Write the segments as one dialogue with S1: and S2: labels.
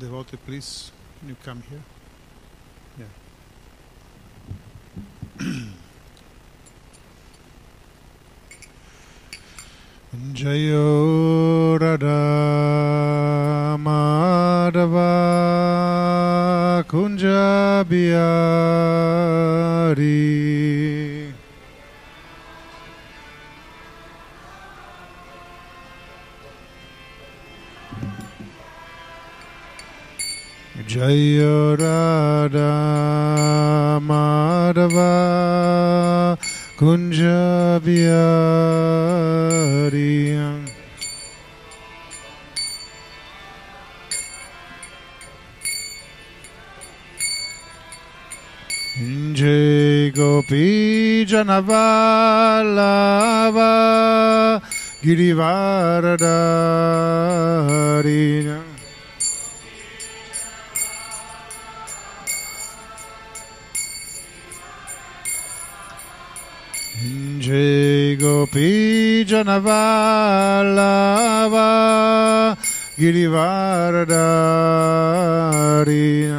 S1: devotee, please, can you come here? Yeah. Jayo Radha Jayo Radha Madhava Kunja Bihari Jai Gopi Janavallabha Girivaradari Gopi Janavallabha Girivaradari.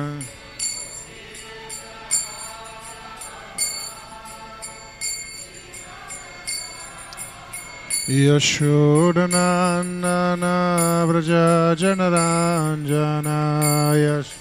S1: Yashodanandana Vraja Janaranjana Yashodanandana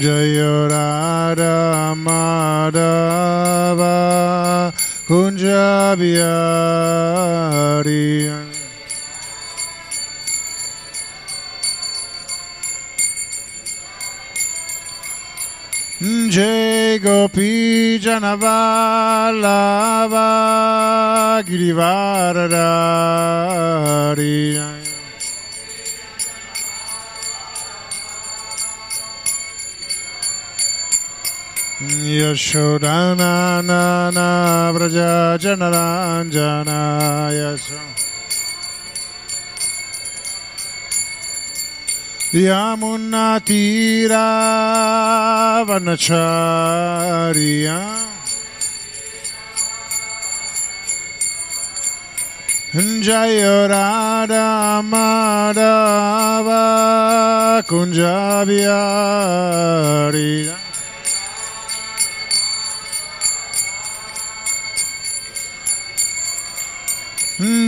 S1: Jaya Radha Madhava Kunja Bihari Jai Gopi Janavallabha Girivaradari Yashodanana Vraja Janaranjana Yasho Yamunatira Vanacharya. Jaya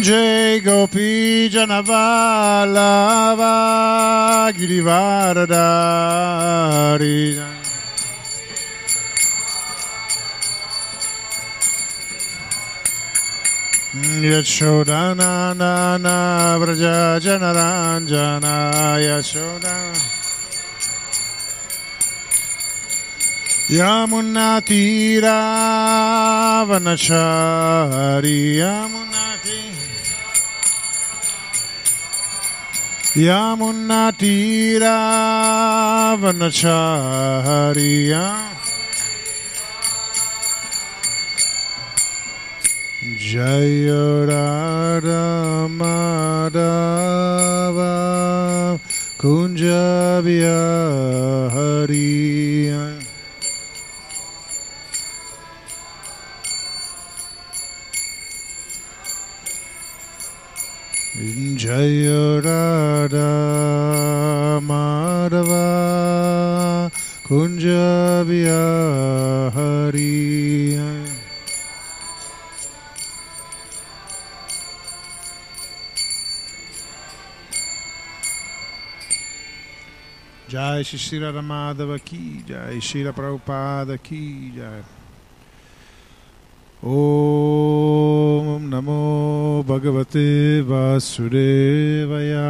S1: Jai Gopi Janavallabha Girivaradari Yashodanana Vraja Janaranjana Yashodana. Yamunatira Vanachari Yamunati Yamunatira Vanachari Jaya Radha Madhava Kunja Bihari Jaya Radha Madhava Kunja Bihari Jai Shri Radha Madhava Ki Jai Shri Prabhupada Ki Jai Om Namo Bhagavate Vasudevaya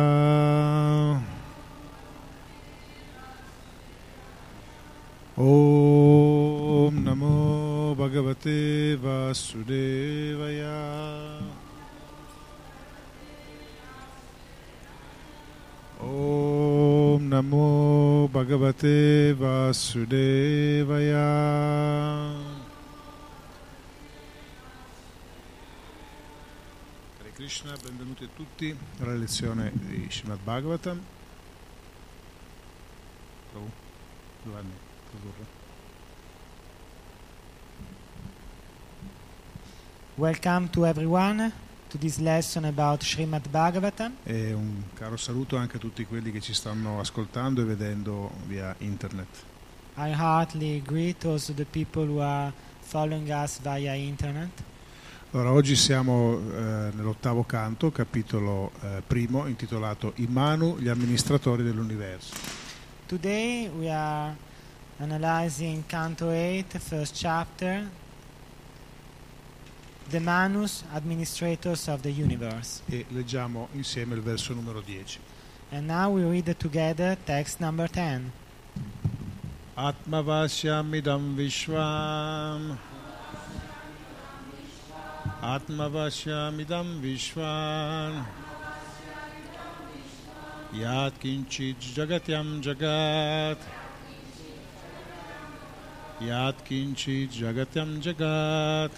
S1: Om Namo Bhagavate Vasudevaya. Om Namo Bhagavate Vasudevaya. Krishna, benvenuti a tutti alla lezione di Srimad Bhagavatam. Prego, Giovanni, produrre.
S2: Welcome to everyone to this lesson about Srimad Bhagavatam.
S1: E un caro saluto anche a tutti quelli che ci stanno ascoltando e vedendo via internet.
S2: I heartily greet also the people who are following us via internet.
S1: Allora, oggi siamo eh, nell'ottavo canto, capitolo eh, primo, intitolato I Manu, gli amministratori dell'universo.
S2: Today we are analyzing Canto 8, first chapter, the Manus, administrators of the universe.
S1: E leggiamo insieme il verso numero 10.
S2: And now we read together text number 10.
S1: Atmavasyamidam vishvam Atmavasyamidam vishvam Yat kinchit jagatyam jagat. Yat kinchit jagatyam jagat.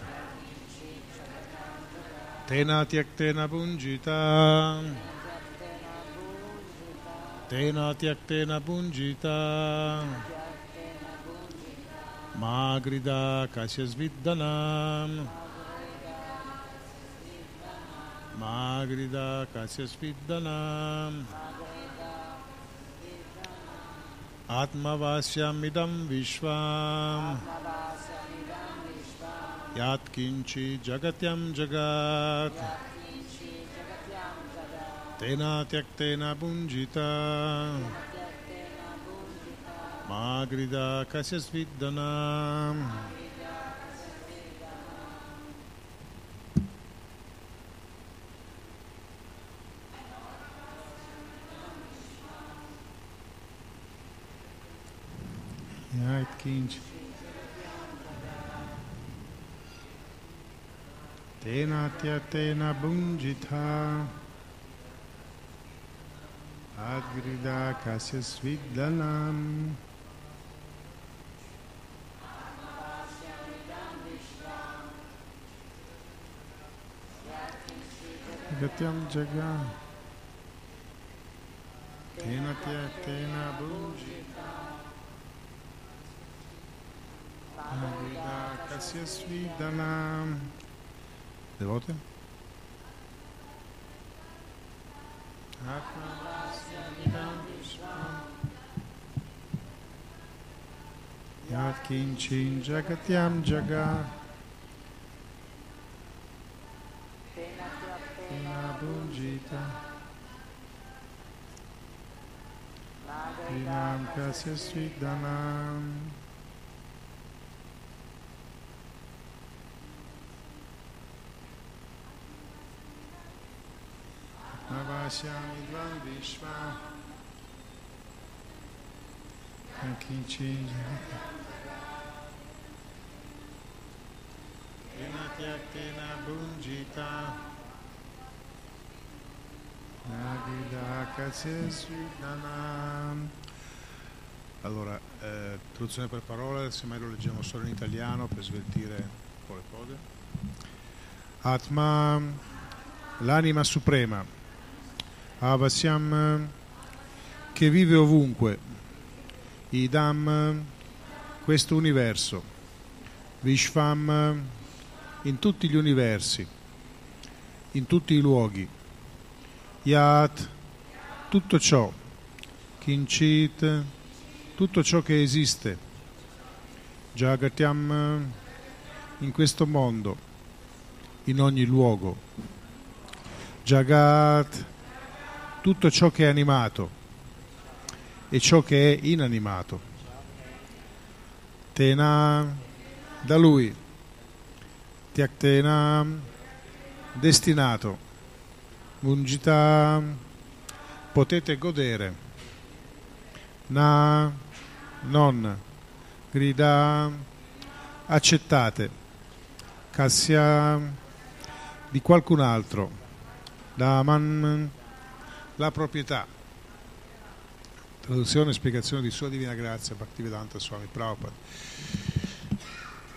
S1: Tena tyaktena punjita Tena tyaktena punjita Magrida kasyasviddanam Magrida kasyasviddanam Atmavasyamidam vishvam. Yat kinchi jagatyam jagat. Tena tyaktena punjita Magrida kasyasviddanam Yat kinchi Tena tyaktena punjita Adgrida kasyasviddanam Gatyam jaga. Tena tyaktena punjita Adgrida kasyasviddanam Devote? Yat kinchin jagatyam jaga. Tena bunjita. Tinam kasya sviddanam Navasyami dvam vishva Kinchin Tena tyaktena bunjita Nagida kasyasviddanam Allora, eh, traduzione per parole, semmai lo leggiamo solo in italiano per sveltire un po' le cose. Atma, l'anima suprema, Avasyam, che vive ovunque, Idam, questo universo, Vishvam, in tutti gli universi, in tutti i luoghi, Yat, tutto ciò, Kinchit, tutto ciò che esiste, Jagatyam, in questo mondo, in ogni luogo, Jagat, tutto ciò che è animato e ciò che è inanimato. Tena, da lui, Tyaktena, destinato, Mungita, potete godere, Na, non, grida, accettate, Kassia di qualcun altro, Daman, la proprietà. Traduzione e spiegazione di Sua Divina Grazia, Bhaktivedanta Swami Prabhupada.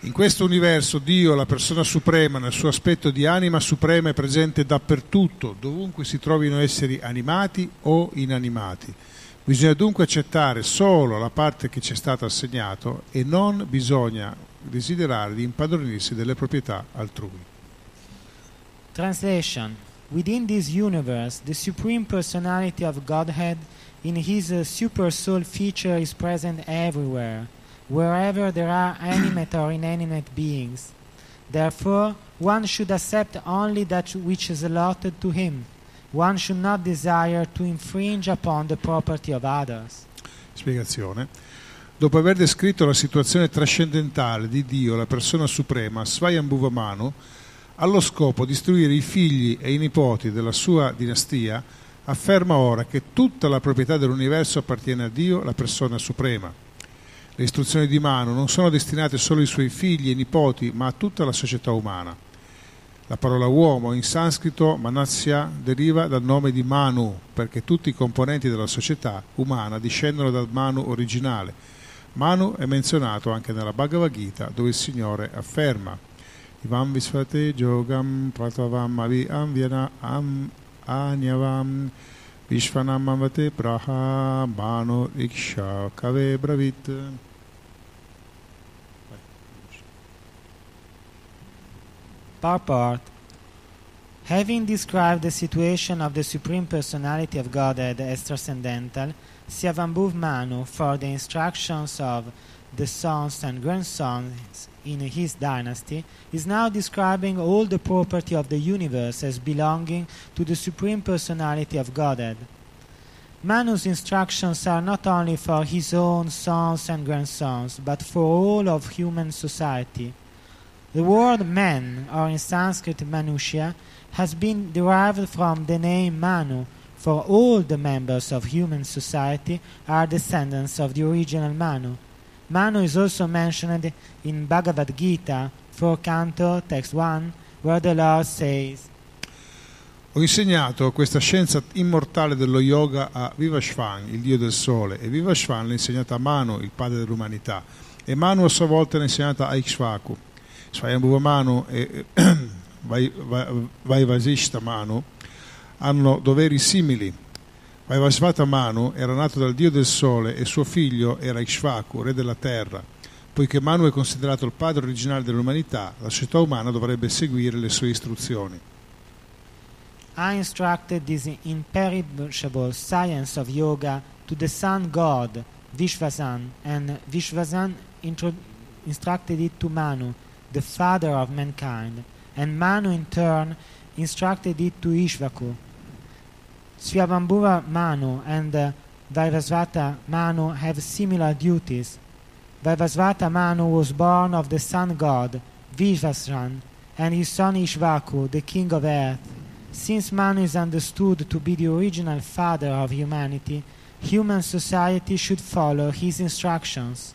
S1: In questo universo Dio, la persona suprema, nel suo aspetto di anima suprema, è presente dappertutto, dovunque si trovino esseri animati o inanimati. Bisogna dunque accettare solo la parte che ci è stata assegnata e non bisogna desiderare di impadronirsi delle proprietà altrui.
S2: Translation Within this universe, the Supreme Personality of Godhead in His uh, Super Soul feature is present everywhere, wherever there are animate or inanimate beings. Therefore, one should accept only that which is allotted to him. One should not desire to infringe upon the property of others.
S1: Spiegazione. Dopo aver descritto la situazione trascendentale di Dio, la persona suprema, Svayambhuva Manu, allo scopo di istruire i figli e i nipoti della sua dinastia, afferma ora che tutta la proprietà dell'universo appartiene a Dio, la persona suprema. Le istruzioni di Manu non sono destinate solo ai suoi figli e nipoti, ma a tutta la società umana. La parola uomo in sanscrito Manasya deriva dal nome di Manu, perché tutti i componenti della società umana discendono dal Manu originale. Manu è menzionato anche nella Bhagavad Gita, dove il Signore afferma Ivam Visvate Jogam Pratavam Avi Amvyana Am Anyavam Vishvanam Amvate Praha Bano Iksha Kave Bravit
S2: Purport Having described the situation of the Supreme Personality of Godhead as transcendental, Syavambhuv Manu, for the instructions of the sons and grandsons in his dynasty, is now describing all the property of the universe as belonging to the Supreme Personality of Godhead. Manu's instructions are not only for his own sons and grandsons, but for all of human society. The word man, or in Sanskrit Manusya, has been derived from the name Manu, for all the members of human society are descendants of the original Manu. Manu is also mentioned in Bhagavad Gita, 4 canto, text 1, where the Lord says,
S1: Ho insegnato questa scienza immortale dello yoga a Vivashvan, il dio del sole, e Vivashvan l'ha insegnata a Manu, il padre dell'umanità, e Manu a sua volta l'ha insegnata a Ikshvaku. Svayambhuva Manu e Vaivasishta Manu hanno doveri simili. Vaivasvata Manu era nato dal dio del sole e suo figlio era Ikshvaku, re della terra. Poiché Manu è considerato il padre originale dell'umanità, la società umana dovrebbe seguire le sue istruzioni.
S2: I instructed this imperishable science of yoga to the sun god Vishvasan, and Vishvasan intro- instructed it to Manu, the father of mankind, and Manu in turn instructed it to Ishvaku. Svyabambhuva Manu and uh, Vaivasvata Manu have similar duties. Vaivasvata Manu was born of the sun god Vishvasran and his son Ishvaku, the king of earth. Since Manu is understood to be the original father of humanity, human society should follow his instructions.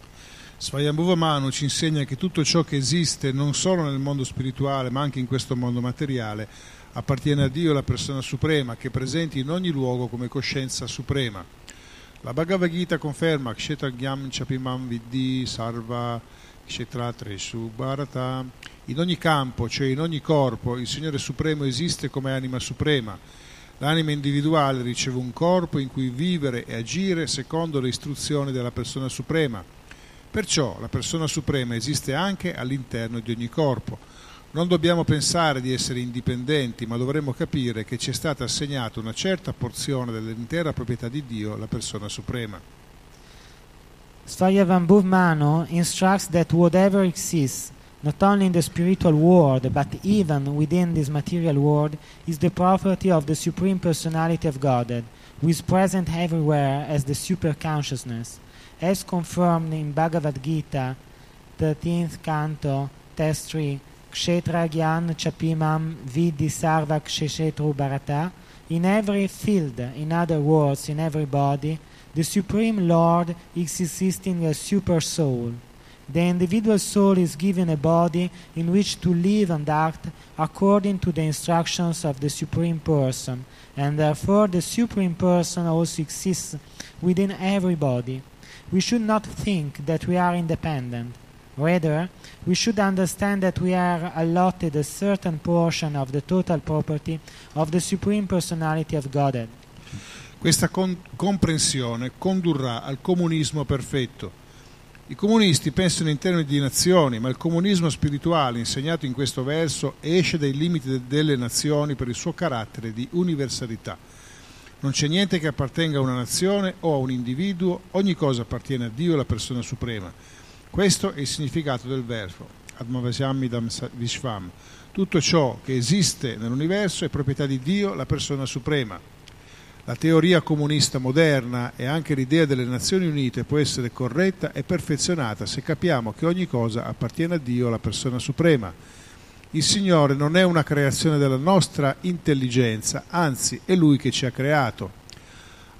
S1: Svayambhuva Manu ci insegna che tutto ciò che esiste non solo nel mondo spirituale ma anche in questo mondo materiale appartiene a Dio, la persona suprema, che è presente in ogni luogo come coscienza suprema. La Bhagavad Gita conferma Kshetra Gyam Chapimam Vidhi Sarva Kshetratreshu Bharata. In ogni campo, cioè in ogni corpo, il Signore Supremo esiste come anima suprema. L'anima individuale riceve un corpo in cui vivere e agire secondo le istruzioni della persona suprema. Perciò la persona suprema esiste anche all'interno di ogni corpo. Non dobbiamo pensare di essere indipendenti, ma dovremmo capire che ci è stata assegnata una certa porzione dell'intera proprietà di Dio, la persona suprema.
S2: Svayavambhuv Manu instructs that whatever exists, not only in the spiritual world, but even within this material world, is the property of the Supreme Personality of Godhead, who is present everywhere as the super consciousness. As confirmed in Bhagavad Gita, 13th canto, text 3, Chapimam Vidi Sarva Kshetru Bharata, in every field, in other words, in every body, the Supreme Lord is existing a super soul. The individual soul is given a body in which to live and act according to the instructions of the Supreme Person, and therefore the Supreme Person also exists within every body. We should not think that we are independent. Rather, we should understand that we are allotted a certain portion of the total property of the Supreme Personality of Godhead.
S1: Questa con- comprensione condurrà al comunismo perfetto. I comunisti pensano in termini di nazioni, ma il comunismo spirituale insegnato in questo verso esce dai limiti de- delle nazioni per il suo carattere di universalità. Non c'è niente che appartenga a una nazione o a un individuo, ogni cosa appartiene a Dio, la persona suprema. Questo è il significato del verso, Admavasyamidam Vishvam. Tutto ciò che esiste nell'universo è proprietà di Dio, la persona suprema. La teoria comunista moderna e anche l'idea delle Nazioni Unite può essere corretta e perfezionata se capiamo che ogni cosa appartiene a Dio, la persona suprema. Il Signore non è una creazione della nostra intelligenza, anzi è Lui che ci ha creato.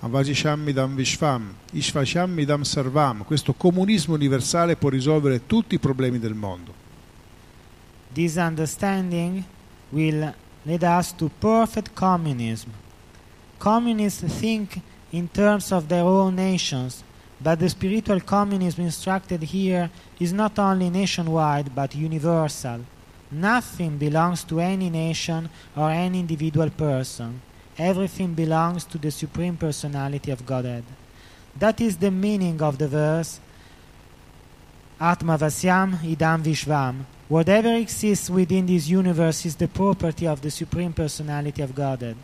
S1: Avajishammidam Vishvam, Ishvashammidam Sarvam, questo comunismo universale può risolvere tutti i problemi del mondo.
S2: This understanding will lead us to perfect communism. Communists think in terms of their own nations, but the spiritual communism instructed here is not only nationwide but universal. Nothing belongs to any nation or any individual person. Everything belongs to the Supreme Personality of Godhead. That is the meaning of the verse Atmavasyam idam vishvam. Whatever exists within this universe is the property of the Supreme Personality of Godhead.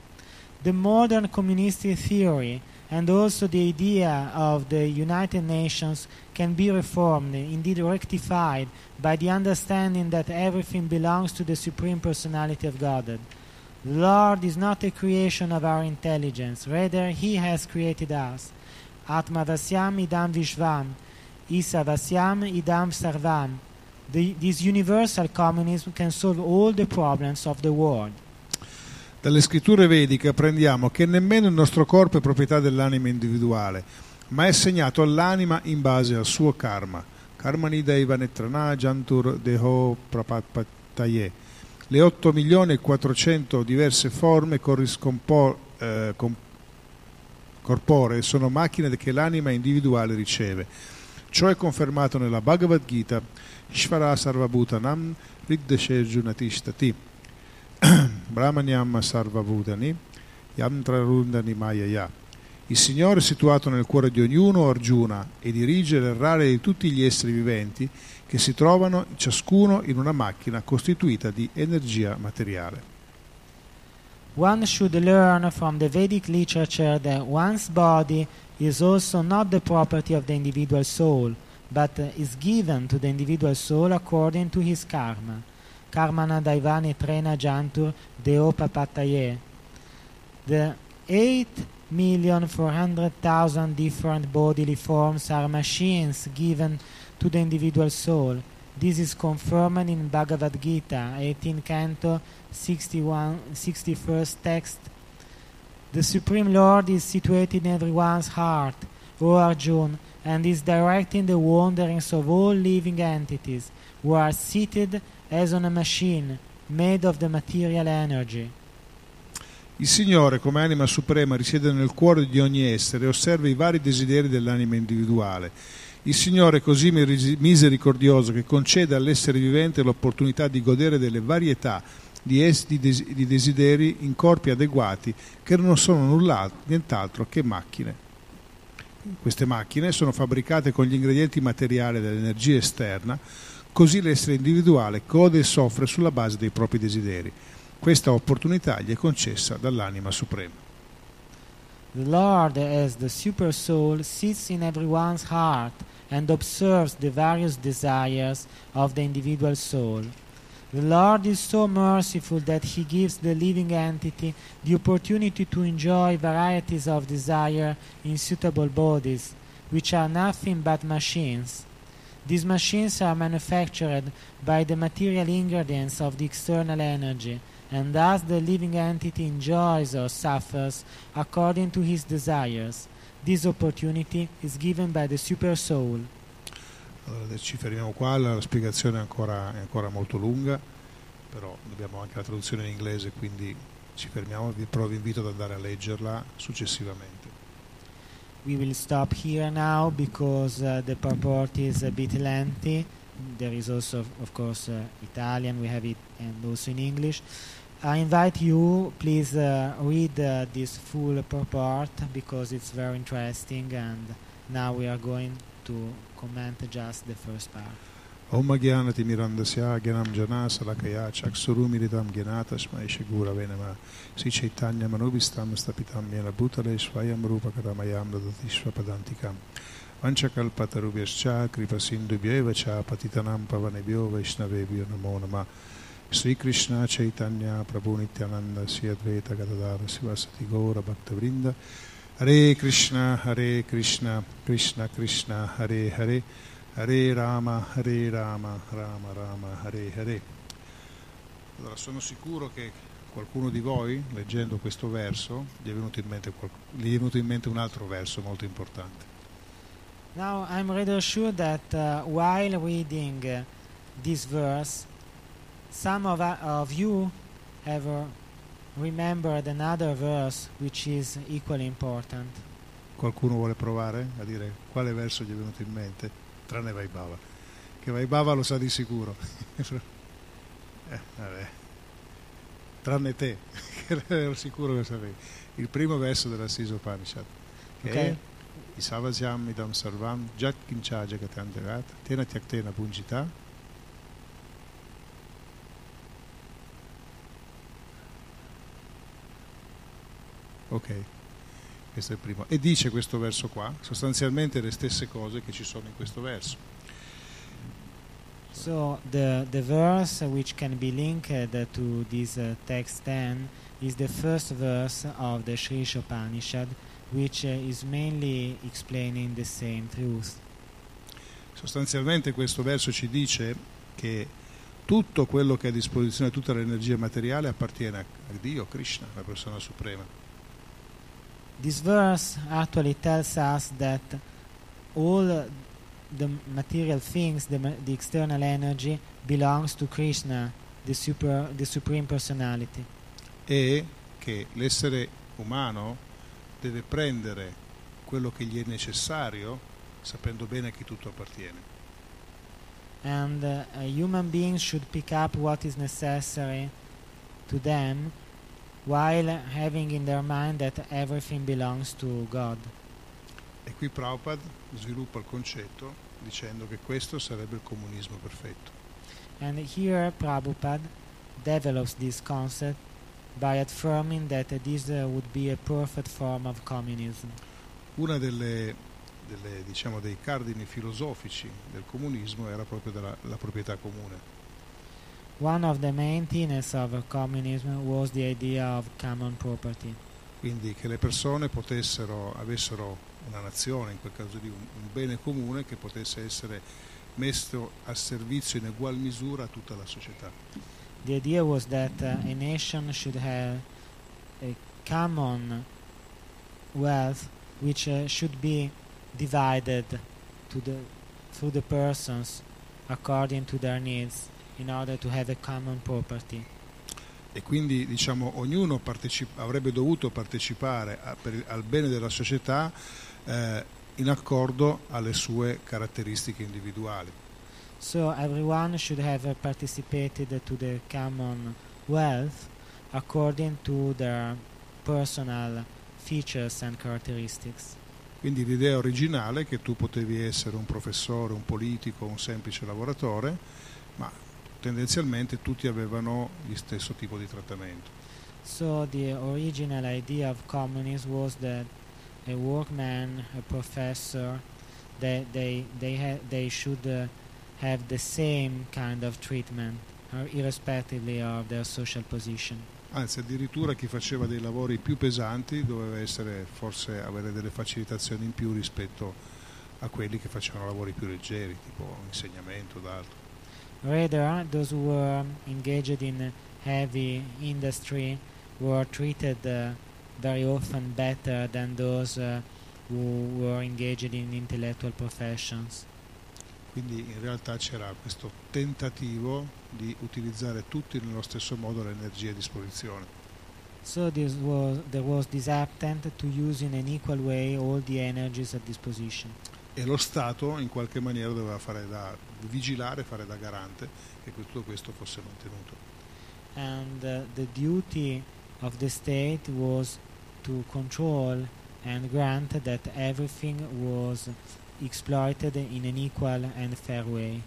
S2: The modern communistic theory and also the idea of the United Nations can be reformed, indeed rectified, by the understanding that everything belongs to the Supreme Personality of Godhead. Lord is not a creation of our intelligence, rather, He has created us. Atmavasyam idam vishvam, Isavasyam idam sarvam. The, this universal communism can solve all the problems of the world.
S1: Dalle scritture vediche apprendiamo che nemmeno il nostro corpo è proprietà dell'anima individuale, ma è segnato all'anima in base al suo karma. Karmani Deva Netrana Jantur Deho Prapataye. Le 8 milioni e 400 diverse forme eh, corporee sono macchine che l'anima individuale riceve. Ciò è confermato nella Bhagavad Gita, Ishvara Sarvabhutanam Riddesherjunatishtati. Brahmanyam Sarvabhutani Yantrarundani Mayaya. Il Signore è situato nel cuore di ognuno Arjuna e dirige l'errare di tutti gli esseri viventi che si trovano ciascuno in una macchina costituita di energia materiale.
S2: One should learn from the Vedic literature that one's body is also not the property of the individual soul, but is given to the individual soul according to his karma. Karmana Daivani Trena Jantur Deopapataye. The 8,400,000 different bodily forms are machines given to the individual soul. This is confirmed in Bhagavad Gita, 18 Canto, 61, 61st text. The Supreme Lord is situated in everyone's heart, O Arjun, and is directing the wanderings of all living entities, who are seated as on a machine made of the material energy.
S1: Il Signore, come anima suprema, risiede nel cuore di ogni essere e osserva i vari desideri dell'anima individuale. Il Signore è così misericordioso che concede all'essere vivente l'opportunità di godere delle varietà di, es- di, des- di desideri in corpi adeguati che non sono nient'altro che macchine. Queste macchine sono fabbricate con gli ingredienti materiali dell'energia esterna, così l'essere individuale gode e soffre sulla base dei propri desideri. Questa opportunità gli è concessa dall'anima suprema.
S2: The Lord, as the Super Soul, sits in everyone's heart and observes the various desires of the individual soul. The Lord is so merciful that He gives the living entity the opportunity to enjoy varieties of desire in suitable bodies, which are nothing but machines. These machines are manufactured by the material ingredients of the external energy, and thus the living entity enjoys or suffers according to his desires. This opportunity is given by the Super Soul.
S1: Allora, ci fermiamo qua, la spiegazione è ancora, è ancora molto lunga, però abbiamo anche la traduzione in inglese, quindi ci fermiamo, vi- però vi invito ad andare a leggerla successivamente.
S2: We will stop here now because uh, the purport is a bit lengthy. There is also, of course, uh, Italian. We have it and also in English. I invite you, please uh, read uh, this full purport because it's very interesting. And now we are going to comment just the first part.
S1: Om Gyanati Mirandasya Gyanam Jana Salakaya Chaksurumiritam Gyanata Shmaisha Gura Venama Sri Chaitanya Manubhistam Stapitam Yena Bhutale Svayam Vanchakalpatarubhyascha Kripa Sindhubhyeva Cha Patitanam Pavanebhyo Vaishnavebhyo Namo Nama Sri Krishna Chaitanya Prabhu Nityananda Sri Advaita Gadadara Sivasati Gaura Bhaktavrinda Hare Krishna Hare Krishna Krishna Krishna Hare Hare Hare Rama, Hare Rama, Rama Rama, Hare Hare. Allora, sono sicuro che qualcuno di voi, leggendo questo verso, gli è venuto in mente, qual- gli è venuto in mente un altro verso molto importante.
S2: Now, I'm rather sure that uh, while reading uh, this verse, some of, uh, of you have uh, remembered another verse which is equally important.
S1: Qualcuno vuole provare a dire quale verso gli è venuto in mente? Tranne Vaibhava. Che Vaibhava lo sa di sicuro. eh, vabbè. Tranne te, che ero sicuro che sapevi. Il primo verso della Sisa Upanishad. Che
S2: Ok.
S1: È Isavajam idam sarvam jat kincha jagatandagat tena tyaktena punjita Ok, questo è il primo. E dice questo verso qua, sostanzialmente le stesse cose che ci sono in questo verso.
S2: So, the, the verse which can be linked to this uh, text 10 is the first verse of the Sri Upanishad, which uh, is mainly explaining the same truth.
S1: Sostanzialmente questo verso ci dice che tutto quello che è a disposizione, tutta l'energia materiale appartiene a Dio, Krishna, la persona suprema.
S2: This verse actually tells us that all the material things, the, the external energy, belongs to Krishna, the, super, the Supreme Personality.
S1: e che l'essere umano deve prendere quello che gli è necessario sapendo bene che tutto appartiene.
S2: And uh, a human being should pick up what is necessary to them while having in their mind that everything belongs to God.
S1: E qui Prabhupada sviluppa il concetto dicendo che questo sarebbe il comunismo perfetto.
S2: And here Prabhupada develops this concept by affirming that this uh, would be a perfect form of communism.
S1: Una delle, delle, diciamo, dei cardini filosofici del comunismo era proprio della, la proprietà comune.
S2: One of the main tenets of communism was the idea of common property.
S1: Quindi che le persone potessero, avessero una nazione, in quel caso di un, un bene comune che potesse essere messo a servizio in ugual misura a tutta la società.
S2: The idea was that uh, a nation should have a common wealth which uh, should be divided to the, through the persons according to their needs in order to have a common property.
S1: E quindi diciamo, ognuno partecip- avrebbe dovuto partecipare a- per al bene della società eh, in accordo alle sue caratteristiche individuali.
S2: So everyone should have uh, participated to the common wealth according to their personal features and characteristics.
S1: Quindi l'idea originale è che tu potevi essere un professore, un politico, un semplice lavoratore, ma tendenzialmente tutti avevano gli stesso tipo di trattamento.
S2: So the original idea of communism was that a workman, a professor, they they they they should uh, have the same kind of treatment, uh, irrespectively of their social position.
S1: Anzi, addirittura chi faceva dei lavori più pesanti doveva essere, forse avere delle facilitazioni in più rispetto a quelli che facevano lavori più leggeri, tipo insegnamento o altro.
S2: Rather, those who were engaged in heavy industry were treated uh, very often better than those uh, who were engaged in intellectual professions.
S1: Quindi in realtà c'era questo tentativo di utilizzare tutti nello stesso modo le energie a disposizione.
S2: So this was, there was this attempt to use in an equal way all the energies at disposition.
S1: E lo Stato in qualche maniera doveva fare da vigilare, fare da garante che tutto questo fosse mantenuto.
S2: And uh, the duty of the state was to control and grant that everything was exploited in an equal and fair way.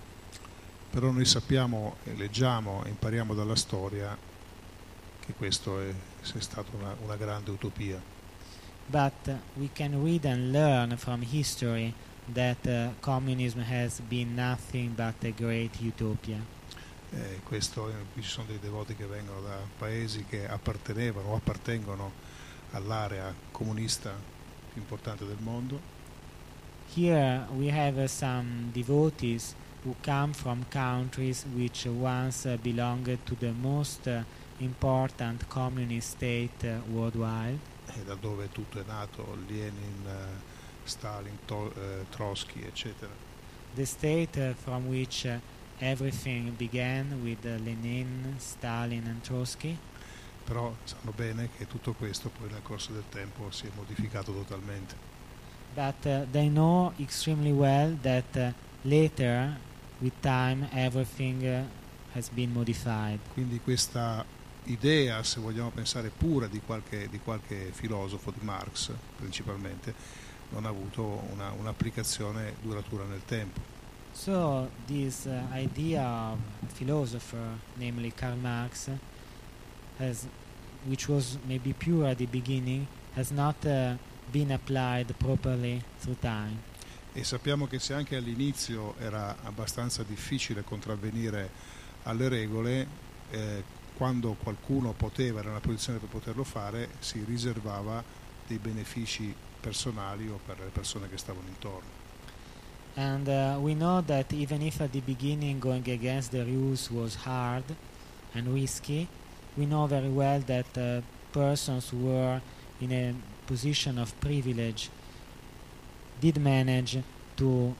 S1: Però noi sappiamo, leggiamo e impariamo dalla storia che questo è, è stata una, una grande utopia.
S2: But we can read and learn from history that uh, communism has been nothing but a great utopia.
S1: Eh, questo, eh, qui ci sono dei devoti che vengono da paesi che appartenevano o appartengono all'area comunista più importante del mondo.
S2: Here we have uh, some devotees who come from countries which once uh, belonged to the most uh, important communist state uh, worldwide.
S1: e da dove tutto è nato, Lenin, Stalin, To- eh, Trotsky, eccetera.
S2: The state uh, from which uh, everything began with uh, Lenin, Stalin and Trotsky.
S1: Però sanno bene che tutto questo poi nel corso del tempo si è modificato totalmente.
S2: But uh, they know extremely well that uh, later, with time, everything uh, has been modified.
S1: Quindi questa idea, se vogliamo pensare pura di qualche, di qualche filosofo, di Marx principalmente, non ha avuto una- un'applicazione duratura nel tempo.
S2: So this uh, idea of philosopher, namely Karl Marx, has, which was maybe pure at the beginning, has not uh, been applied properly through time.
S1: E sappiamo che se anche all'inizio era abbastanza difficile contravvenire alle regole, eh, quando qualcuno poteva, era nella posizione per poterlo fare, si riservava dei benefici personali o per le persone che stavano intorno.
S2: And uh, we know that even if at the beginning going against the rules was hard and risky, we know very well that uh, persons were in a position of privilege did manage to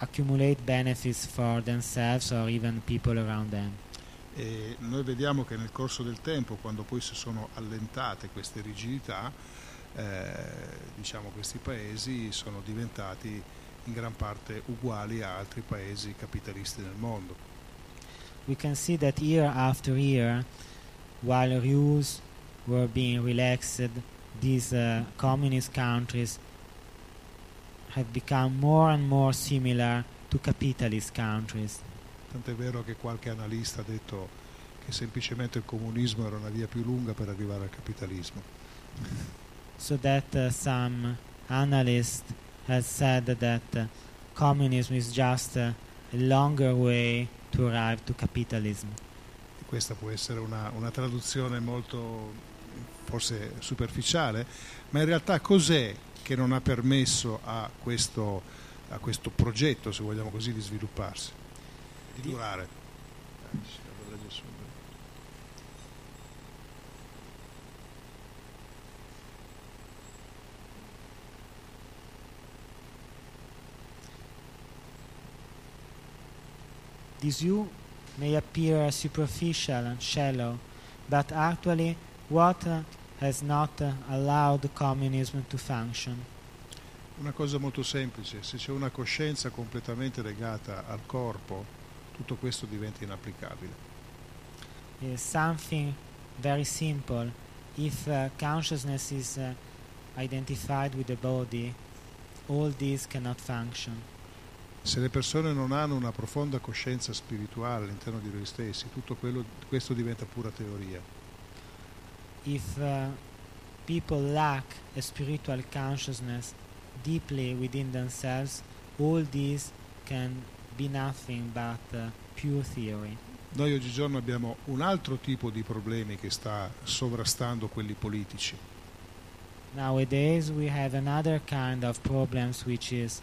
S2: accumulate benefits for themselves or even people around them.
S1: E noi vediamo che nel corso del tempo, quando poi si sono allentate queste rigidità, eh, diciamo questi paesi sono diventati in gran parte uguali a altri paesi capitalisti nel mondo.
S2: We can see that year after year, while rules were being relaxed, these uh, communist countries have become more and more similar to capitalist countries.
S1: Tant'è vero che qualche analista ha detto che semplicemente il comunismo era una via più lunga per arrivare al capitalismo.
S2: So that uh, some analyst has said that uh, communism is just uh, a longer way to arrive to capitalism.
S1: E questa può essere una, una traduzione molto forse superficiale, ma in realtà cos'è che non ha permesso a questo, a questo progetto, se vogliamo così, di svilupparsi, di durare?
S2: This view may appear superficial and shallow, but actually, what uh, has not uh, allowed communism to function?
S1: Una cosa molto semplice, se c'è una coscienza completamente legata al corpo, tutto questo diventa inapplicabile.
S2: Is something very simple. If uh, consciousness is uh, identified with the body, all this cannot function.
S1: Se le persone non hanno una profonda coscienza spirituale all'interno di loro stessi, tutto quello- questo diventa pura teoria.
S2: If uh, people lack a spiritual consciousness deeply within themselves, all this can be nothing but uh, pure theory.
S1: Noi oggigiorno abbiamo un altro tipo di problemi che sta sovrastando quelli politici.
S2: Nowadays, we have another kind of problems which is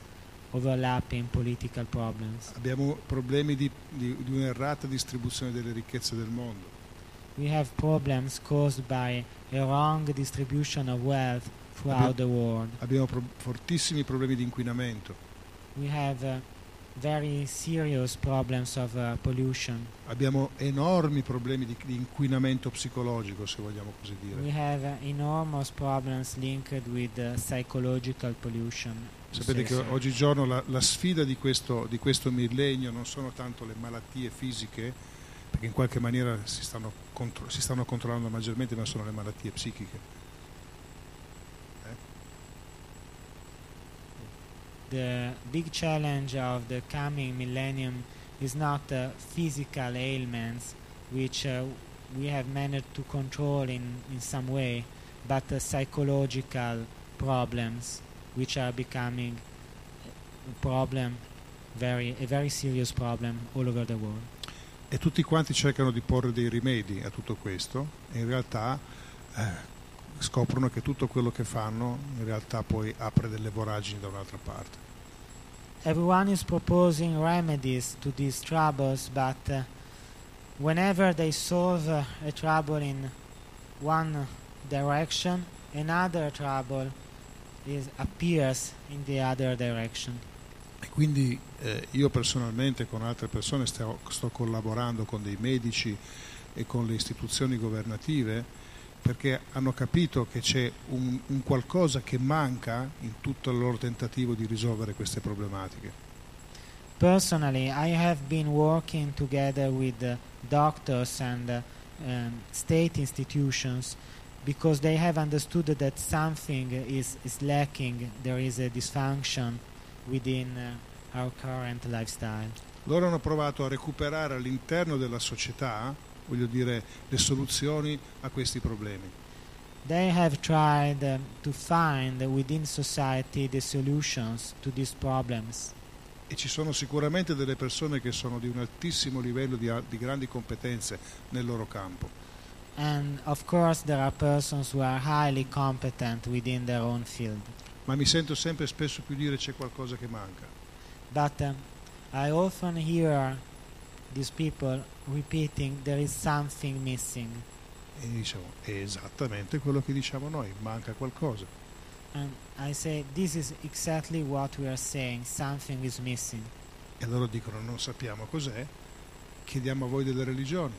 S2: overlapping political problems.
S1: Abbiamo problemi di, di- di un'errata distribuzione delle ricchezze del mondo.
S2: We have problems caused by a wrong distribution of wealth throughout the world.
S1: Abbiamo pro- fortissimi problemi di inquinamento.
S2: We have uh, very serious problems of uh, pollution.
S1: Abbiamo enormi problemi di, di inquinamento psicologico, se vogliamo così
S2: We
S1: dire.
S2: have uh, enormous problems linked with uh, psychological pollution.
S1: Sapete che
S2: so.
S1: oggigiorno la, la sfida di questo, di questo millennio non sono tanto le malattie fisiche, perché in qualche maniera si stanno, contro- si stanno controllando maggiormente, ma sono le malattie psichiche.
S2: The big challenge of the coming millennium is not uh, physical ailments, which uh, we have managed to control in, in some way, but uh, psychological problems, which are becoming a problem, very a very serious problem all over the world.
S1: E tutti quanti cercano di porre dei rimedi a tutto questo e in realtà eh, scoprono che tutto quello che fanno in realtà poi apre delle voragini da un'altra parte.
S2: Everyone is proposing remedies to these troubles, but uh, whenever they solve a trouble in one direction, another trouble is, appears in the other direction.
S1: E quindi eh, io personalmente con altre persone sto, sto collaborando con dei medici e con le istituzioni governative perché hanno capito che c'è un, un qualcosa che manca in tutto il loro tentativo di risolvere queste problematiche.
S2: Personally, I have been working together with uh, doctors and uh, um, state institutions because they have understood that something is, is lacking, there is a dysfunction within uh, our current lifestyle.
S1: Loro hanno provato a recuperare all'interno della società, voglio dire, le soluzioni a questi problemi.
S2: They have tried um, to find within society the solutions to these problems.
S1: E ci sono sicuramente delle persone che sono di un altissimo livello di, di grandi competenze nel loro campo.
S2: And of course, there are persons who are highly competent within their own field.
S1: ma mi sento sempre spesso più dire c'è qualcosa che manca.
S2: But um, I often hear these people repeating there is something missing.
S1: E diciamo, è esattamente quello che diciamo noi, manca qualcosa.
S2: And I say this is exactly what we are saying something is missing.
S1: E loro dicono non sappiamo cos'è, chiediamo a voi delle religioni.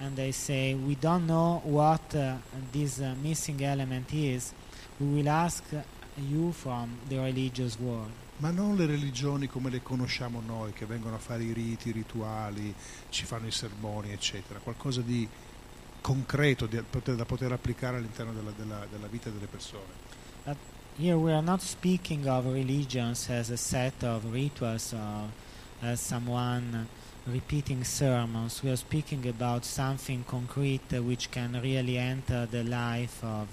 S2: And they say we don't know what uh, this uh, missing element is. We will ask you from the religious world.
S1: Ma non le religioni come le conosciamo noi, che vengono a fare i riti, i rituali, ci fanno i sermoni, eccetera. Qualcosa di concreto da poter applicare all'interno della, della- della vita delle persone.
S2: Here we are not speaking of religions as a set of rituals or as someone repeating sermons. We are speaking about something concrete uh, which can really enter the life of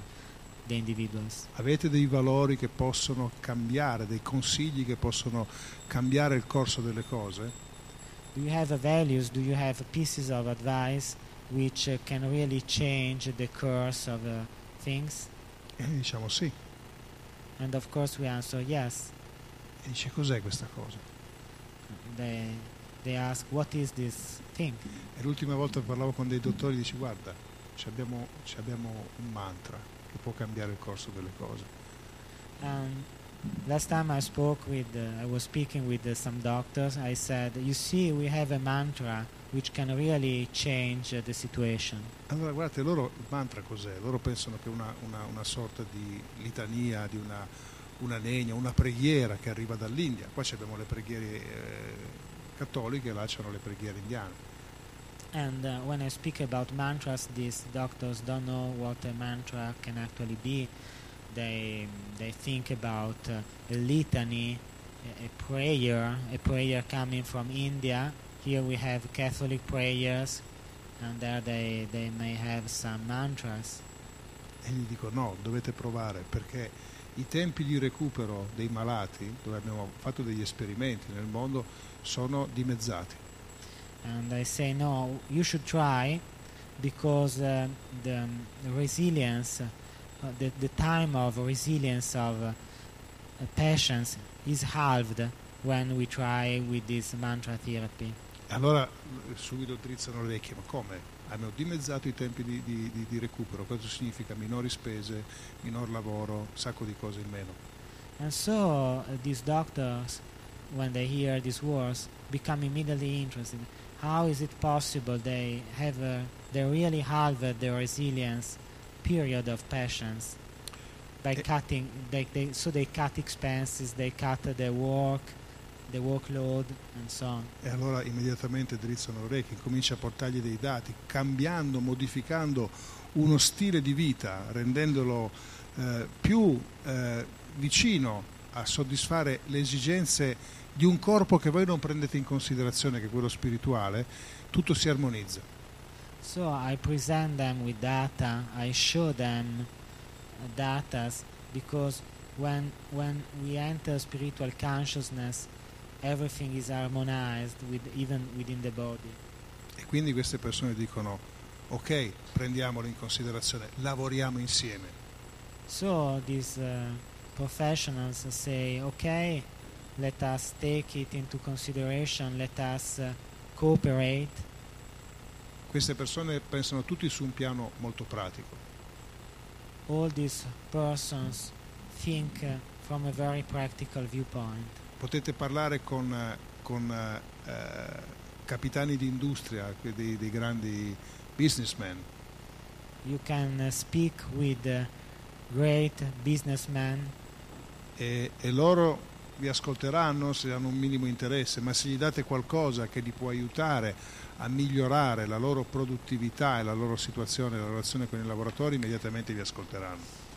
S2: the individuals.
S1: Avete dei valori che possono cambiare, dei consigli che possono cambiare il corso delle cose?
S2: Do you have values? Do you have pieces of advice which uh, can really change the course of uh, things?
S1: E noi diciamo sì.
S2: And of course we answer yes.
S1: E dice cos'è questa cosa?
S2: They, they ask, what is this thing?
S1: E l'ultima volta parlavo con dei dottori dice guarda, ci abbiamo, ci abbiamo un mantra può cambiare il corso delle cose.
S2: Um, last time I spoke with, uh, I was speaking with uh, some doctors. I said, "You see, we have a mantra which can really change uh, the situation."
S1: Allora guardate, loro il mantra cos'è? Loro pensano che una, una, una sorta di litania, di una, una negna, una preghiera che arriva dall'India. Qua abbiamo le preghiere eh, cattoliche, là c'erano le preghiere indiane.
S2: And uh, when I speak about mantras, these doctors don't know what a mantra can actually be. They they think about uh, a litany, a, a prayer, a prayer coming from India. Here we have Catholic prayers, and there they they may have some mantras.
S1: E gli dico no, dovete provare perché i tempi di recupero dei malati, dove abbiamo fatto degli esperimenti nel mondo, sono dimezzati.
S2: And I say, no, you should try because uh, the um, resilience, uh, the, the time of resilience of uh, patients is halved when we try with this mantra therapy.
S1: Allora subito drizzano le orecchie, ma come? Hanno dimezzato i tempi di, di- di- recupero, questo significa minori spese, minor lavoro, sacco di cose in meno.
S2: And so uh, these doctors when they hear these words, become immediately interested. How is it possible they have uh, they really halved their resilience period of patience by
S1: Eh.
S2: cutting? They, they, so they cut expenses, they cut the work, the workload, and so on.
S1: E allora immediatamente drizzano le orecchie, comincia a portargli dei dati, cambiando, modificando uno stile di vita, rendendolo eh, più eh, vicino a soddisfare le esigenze di un corpo che voi non prendete in considerazione, che è quello spirituale, tutto si armonizza.
S2: So I present them with data. I show them datas because when when we enter spiritual consciousness, everything is harmonized with even within the body.
S1: E quindi queste persone dicono, ok, prendiamolo in considerazione, lavoriamo insieme.
S2: So these uh, professionals say, okay, let us take it into consideration. Let us uh, cooperate.
S1: Queste persone pensano tutti su un piano molto pratico.
S2: All these persons think uh, from a very practical viewpoint.
S1: Potete parlare con, eh, con eh, eh, capitani di industria, dei, dei grandi businessmen,
S2: You can uh, speak with uh, great businessmen
S1: e, e loro vi ascolteranno se hanno un minimo interesse, ma se gli date qualcosa che li può aiutare a migliorare la loro produttività e la loro situazione, la relazione con i lavoratori, immediatamente vi ascolteranno.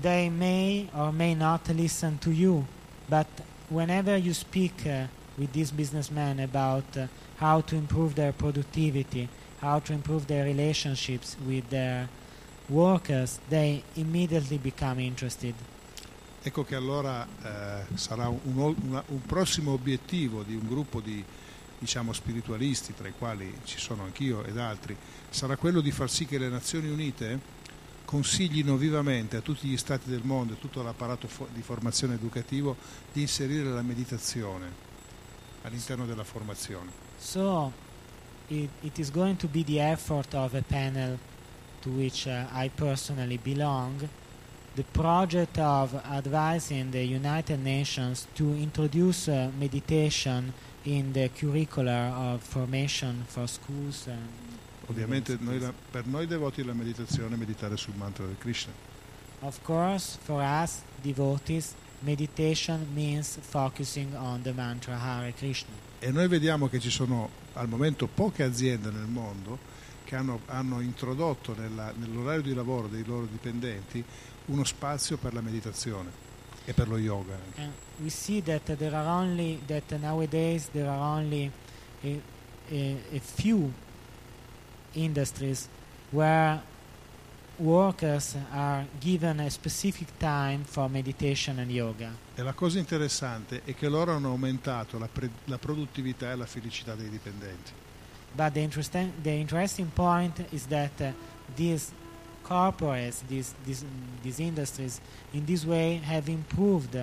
S2: they may or may not listen to you, but whenever you speak uh, with these businessmen about uh, how to improve their productivity, how to improve their relationships with their workers, they immediately become interested.
S1: Ecco che allora eh, sarà un, un- una- un prossimo obiettivo di un gruppo di diciamo, spiritualisti, tra i quali ci sono anch'io ed altri, sarà quello di far sì che le Nazioni Unite consiglino vivamente a tutti gli stati del mondo e tutto l'apparato fo- di formazione educativo di inserire la meditazione all'interno della formazione.
S2: So it, it is going to be the effort of a panel to which uh, I personally belong. The project of advising the United Nations to introduce uh, meditation in the curricula of formation for schools.
S1: Ovviamente noi la- per noi devoti della meditazione è meditare sul mantra del Krishna.
S2: Of course, for us devotees, meditation means focusing on the mantra Hare Krishna.
S1: E noi vediamo che ci sono al momento poche aziende nel mondo che hanno, hanno introdotto nella- nell'orario di lavoro dei loro dipendenti uno spazio per la meditazione e per lo yoga.
S2: And we see that there are only that nowadays there are only a, a, a few industries where workers are given a specific time for meditation and yoga.
S1: E la cosa interessante è che loro hanno aumentato la, pre- la produttività e la felicità dei dipendenti.
S2: But the interesting the interesting point is that uh, these corporates, these, these these industries, in this way have improved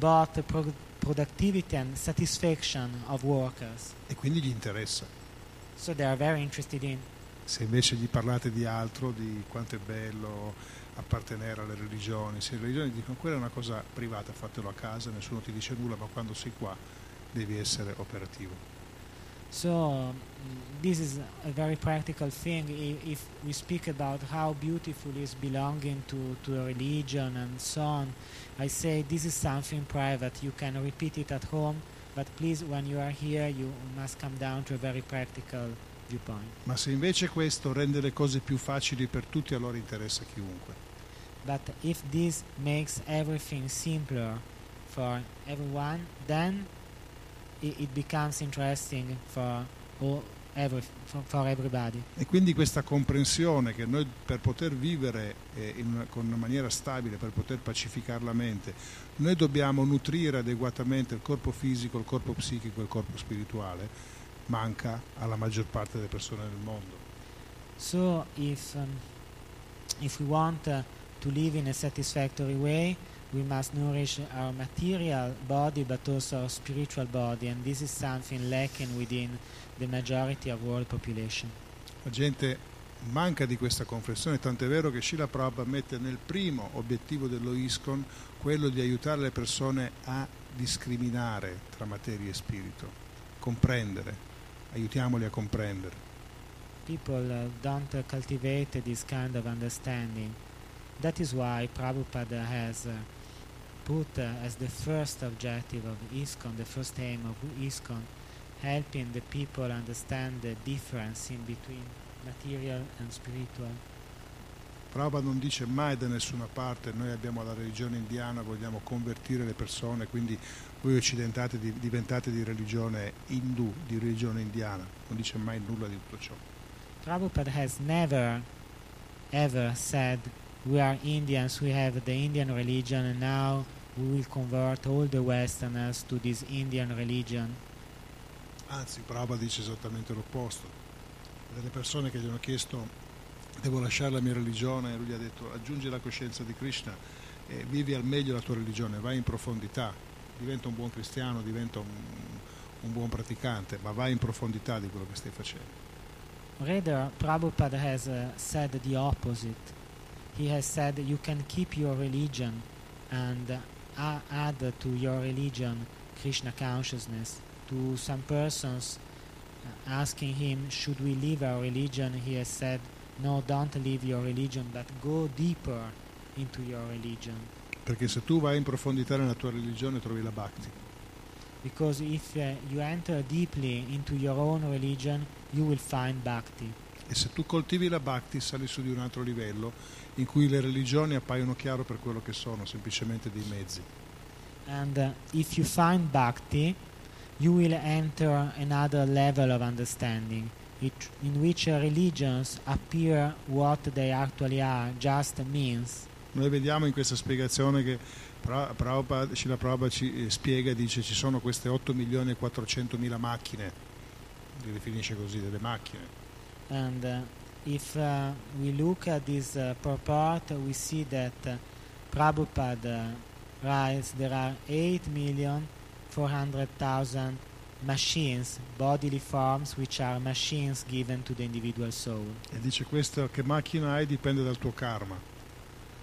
S2: both the pro- productivity and satisfaction of workers.
S1: E quindi gli interessa.
S2: So they are very interested in.
S1: Se invece gli parlate di altro, di quanto è bello appartenere alle religioni, se le religioni dicono quella è una cosa privata, fatelo a casa, nessuno ti dice nulla, ma quando sei qua devi essere operativo.
S2: So mm, this is a very practical thing. I- If we speak about how beautiful is belonging to, to a religion and so on, I say this is something private. You can repeat it at home, but please, when you are here, you must come down to a very practical viewpoint.
S1: Ma se invece questo rende le cose più facili per tutti, allora interessa chiunque.
S2: But if this makes everything simpler for everyone, then it, it becomes interesting for all, every, for, for everybody.
S1: E quindi questa comprensione che noi per poter vivere eh, in una- con una maniera stabile, per poter pacificare la mente, noi dobbiamo nutrire adeguatamente il corpo fisico, il corpo psichico e il corpo spirituale, manca alla maggior parte delle persone del mondo.
S2: So if um, if we want uh, to live in a satisfactory way, we must nourish our material body but also our spiritual body, and this is something lacking within the majority of world population.
S1: La gente manca di questa comprensione, tant'è vero che Srila Prabhupada mette nel primo obiettivo dello ISKCON quello di aiutare le persone a discriminare tra materia e spirito, comprendere, aiutiamoli a comprendere.
S2: People uh, don't uh, cultivate this kind of understanding. That is why Prabhupada has uh, put uh, as the first objective of ISKCON, the first aim of ISKCON, helping the people understand the difference in between material and spiritual.
S1: Prabhupada non dice mai da nessuna parte noi abbiamo la religione indiana, vogliamo convertire le persone, quindi voi occidentali di- diventate di religione indù, di religione indiana. Non dice mai nulla di tutto ciò.
S2: Prabhupada has never ever said we are Indians, we have the Indian religion and now we will convert all the Westerners to this Indian religion.
S1: Anzi, Prabhupada dice esattamente l'opposto. Delle persone che gli hanno chiesto devo lasciare la mia religione, lui gli ha detto aggiungi la coscienza di Krishna e vivi al meglio la tua religione, vai in profondità, diventa un buon cristiano, diventa un, un buon praticante, ma vai in profondità di quello che stai facendo.
S2: Rather, Prabhupada has uh, said the opposite. He has said you can keep your religion and uh, add to your religion Krishna consciousness. To some persons uh, asking him, should we leave our religion, he has said, no, don't leave your religion, but go deeper into your religion.
S1: Perché se tu vai in profondità nella tua religione trovi la bhakti.
S2: Because if uh, you enter deeply into your own religion, you will find bhakti.
S1: E se tu coltivi la bhakti sali su di un altro livello in cui le religioni appaiono chiaro per quello che sono, semplicemente dei mezzi.
S2: And uh, if you find bhakti, you will enter another level of understanding, it, in which religions appear what they actually are, just means.
S1: Noi vediamo in questa spiegazione che Pra- Prabhupada, Srila Prabhupada ci eh, spiega e dice ci sono queste 8 milioni e 400 mila macchine, li definisce così, delle macchine.
S2: And uh, if uh, we look at this uh, purport, we see that uh, Prabhupada writes there are 8,400,000 machines, bodily forms, which are machines given to the individual soul.
S1: E dice questo che macchina hai dipende dal tuo karma.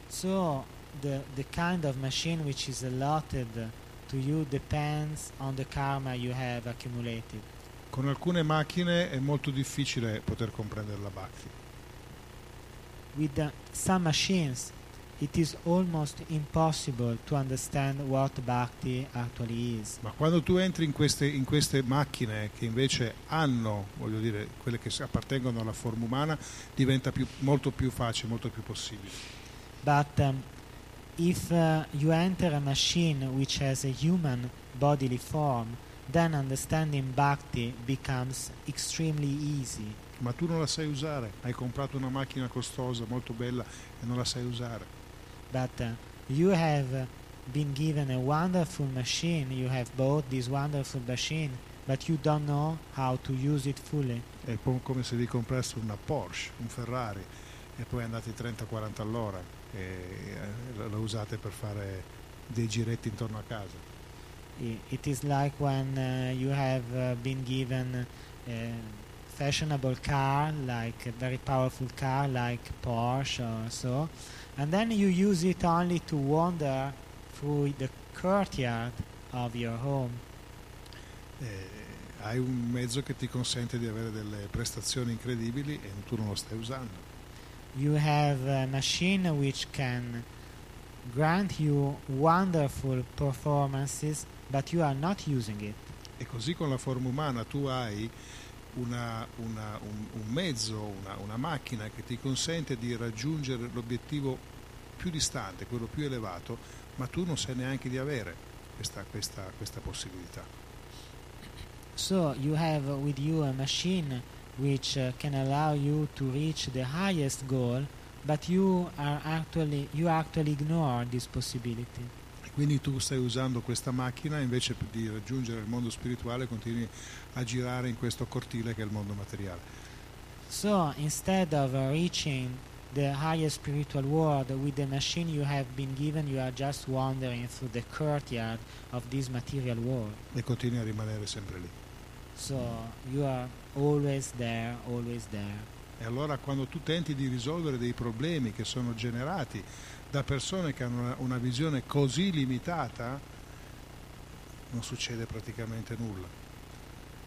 S2: So the, the kind of machine which is allotted to you depends on the karma you have accumulated.
S1: Con alcune macchine è molto difficile poter comprendere la bhakti.
S2: With uh, some machines, it is almost impossible to understand what bhakti actually is.
S1: Ma quando tu entri in queste, in queste macchine che invece hanno, voglio dire, quelle che appartengono alla forma umana, diventa più- molto più facile, molto più possibile.
S2: But um, if uh, you enter a machine which has a human bodily form, then understanding bhakti becomes extremely easy.
S1: Ma tu non la sai usare, hai comprato una macchina costosa, molto bella e non la sai usare.
S2: But uh, you have been given a wonderful machine, you have bought this wonderful machine, but you don't know how to use it fully.
S1: È come se vi compraste una Porsche, un Ferrari e poi andate 30-40 all'ora e eh, la usate per fare dei giretti intorno a casa.
S2: It is like when uh, you have uh, been given a fashionable car, like a very powerful car, like Porsche or so, and then you use it only to wander through the courtyard of your home.
S1: E hai un mezzo che ti consente di avere delle prestazioni incredibili e tu non lo stai usando.
S2: You have a machine which can grant you wonderful performances, but you are not using it.
S1: E così con la forma umana tu hai una- una- un, un mezzo, una, una macchina che ti consente di raggiungere l'obiettivo più distante, quello più elevato, ma tu non sai neanche di avere questa, questa- questa possibilità.
S2: So you have with you a machine which uh, can allow you to reach the highest goal, but you are actually you actually ignore this possibility.
S1: Quindi tu stai usando questa macchina invece di raggiungere il mondo spirituale continui a girare in questo cortile che è il mondo materiale.
S2: So instead of uh, reaching the highest spiritual world with the machine you have been given, you are just wandering through the courtyard of this material world.
S1: E continui a rimanere sempre lì.
S2: So you are always there, always there.
S1: E allora quando tu tenti di risolvere dei problemi che sono generati da persone che hanno una, una visione così limitata, non succede praticamente nulla.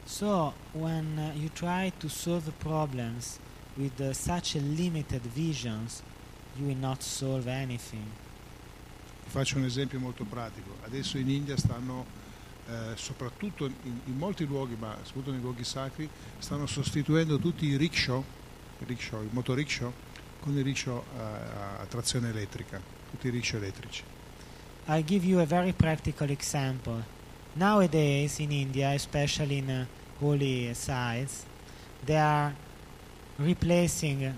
S2: So when uh, you try to solve problems with uh, such a limited visions, you will not solve anything.
S1: Faccio un esempio molto pratico. Adesso in India stanno, eh, soprattutto in, in molti luoghi, ma soprattutto nei luoghi sacri, stanno sostituendo tutti i rickshaw, rickshaw, i motorickshaw, con i rickshaw a, a trazione elettrica, tutti i rickshaw elettrici.
S2: I'll give you a very practical example. Nowadays in India, especially in uh, holy sites, they are replacing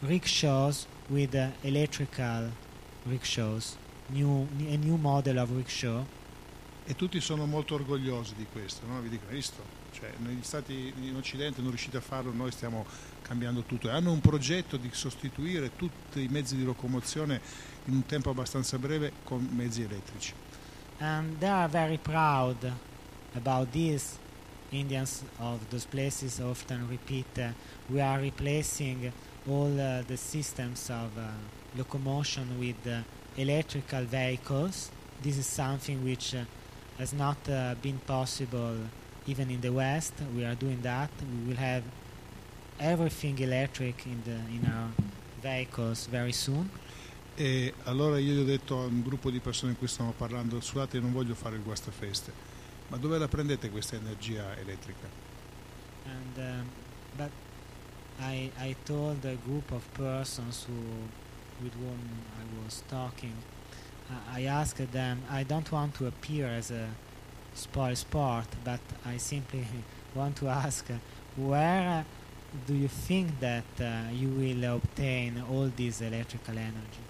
S2: rickshaws with uh, electrical rickshaws, new, a new model of rickshaw.
S1: E tutti sono molto orgogliosi di questo, no? Vi hai visto? Cioè, negli stati in Occidente non riuscite a farlo, noi stiamo cambiando tutto. E hanno un progetto di sostituire tutti i mezzi di locomozione in un tempo abbastanza breve con mezzi elettrici.
S2: And they are very proud about this. Indians of those places often repeat, uh, we are replacing all uh, the systems of uh, locomotion with uh, electrical vehicles. This is something which uh, has not uh, been possible even in the West. We are doing that. We will have everything electric in, the, in our vehicles very soon.
S1: E allora io gli ho detto a un gruppo di persone in cui stiamo parlando, scusate, non voglio fare il guastafeste, ma dove la prendete questa energia elettrica?
S2: And um, but I I told a group of persons who with whom I was talking. I asked them. I don't want to appear as a spoil sport, but I simply want to ask where do you think that uh, you will obtain all this electrical energy?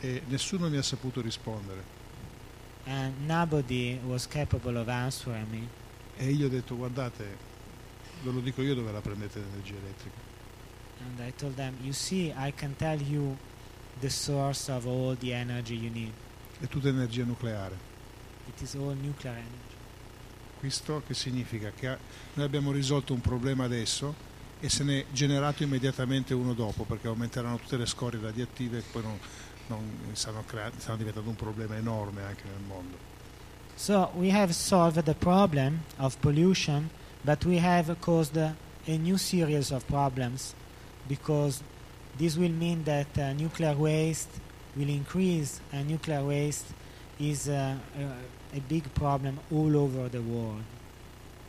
S1: E nessuno mi ha saputo rispondere.
S2: And nobody was capable of answering me.
S1: E io ho detto, guardate, ve lo dico io dove la prendete l'energia elettrica.
S2: And I told them, you see, I can tell you the source of all the energy you need.
S1: È tutta energia nucleare.
S2: It is all nuclear energy.
S1: Questo che significa che noi abbiamo risolto un problema adesso e se ne è generato immediatamente uno dopo, perché aumenteranno tutte le scorie radioattive e poi non, non stanno, crea- stanno diventando un problema enorme anche nel mondo.
S2: So we have solved the problem of pollution, but we have caused a, a new series of problems because this will mean that uh, nuclear waste will increase, and nuclear waste is uh, a, a big problem all over the world.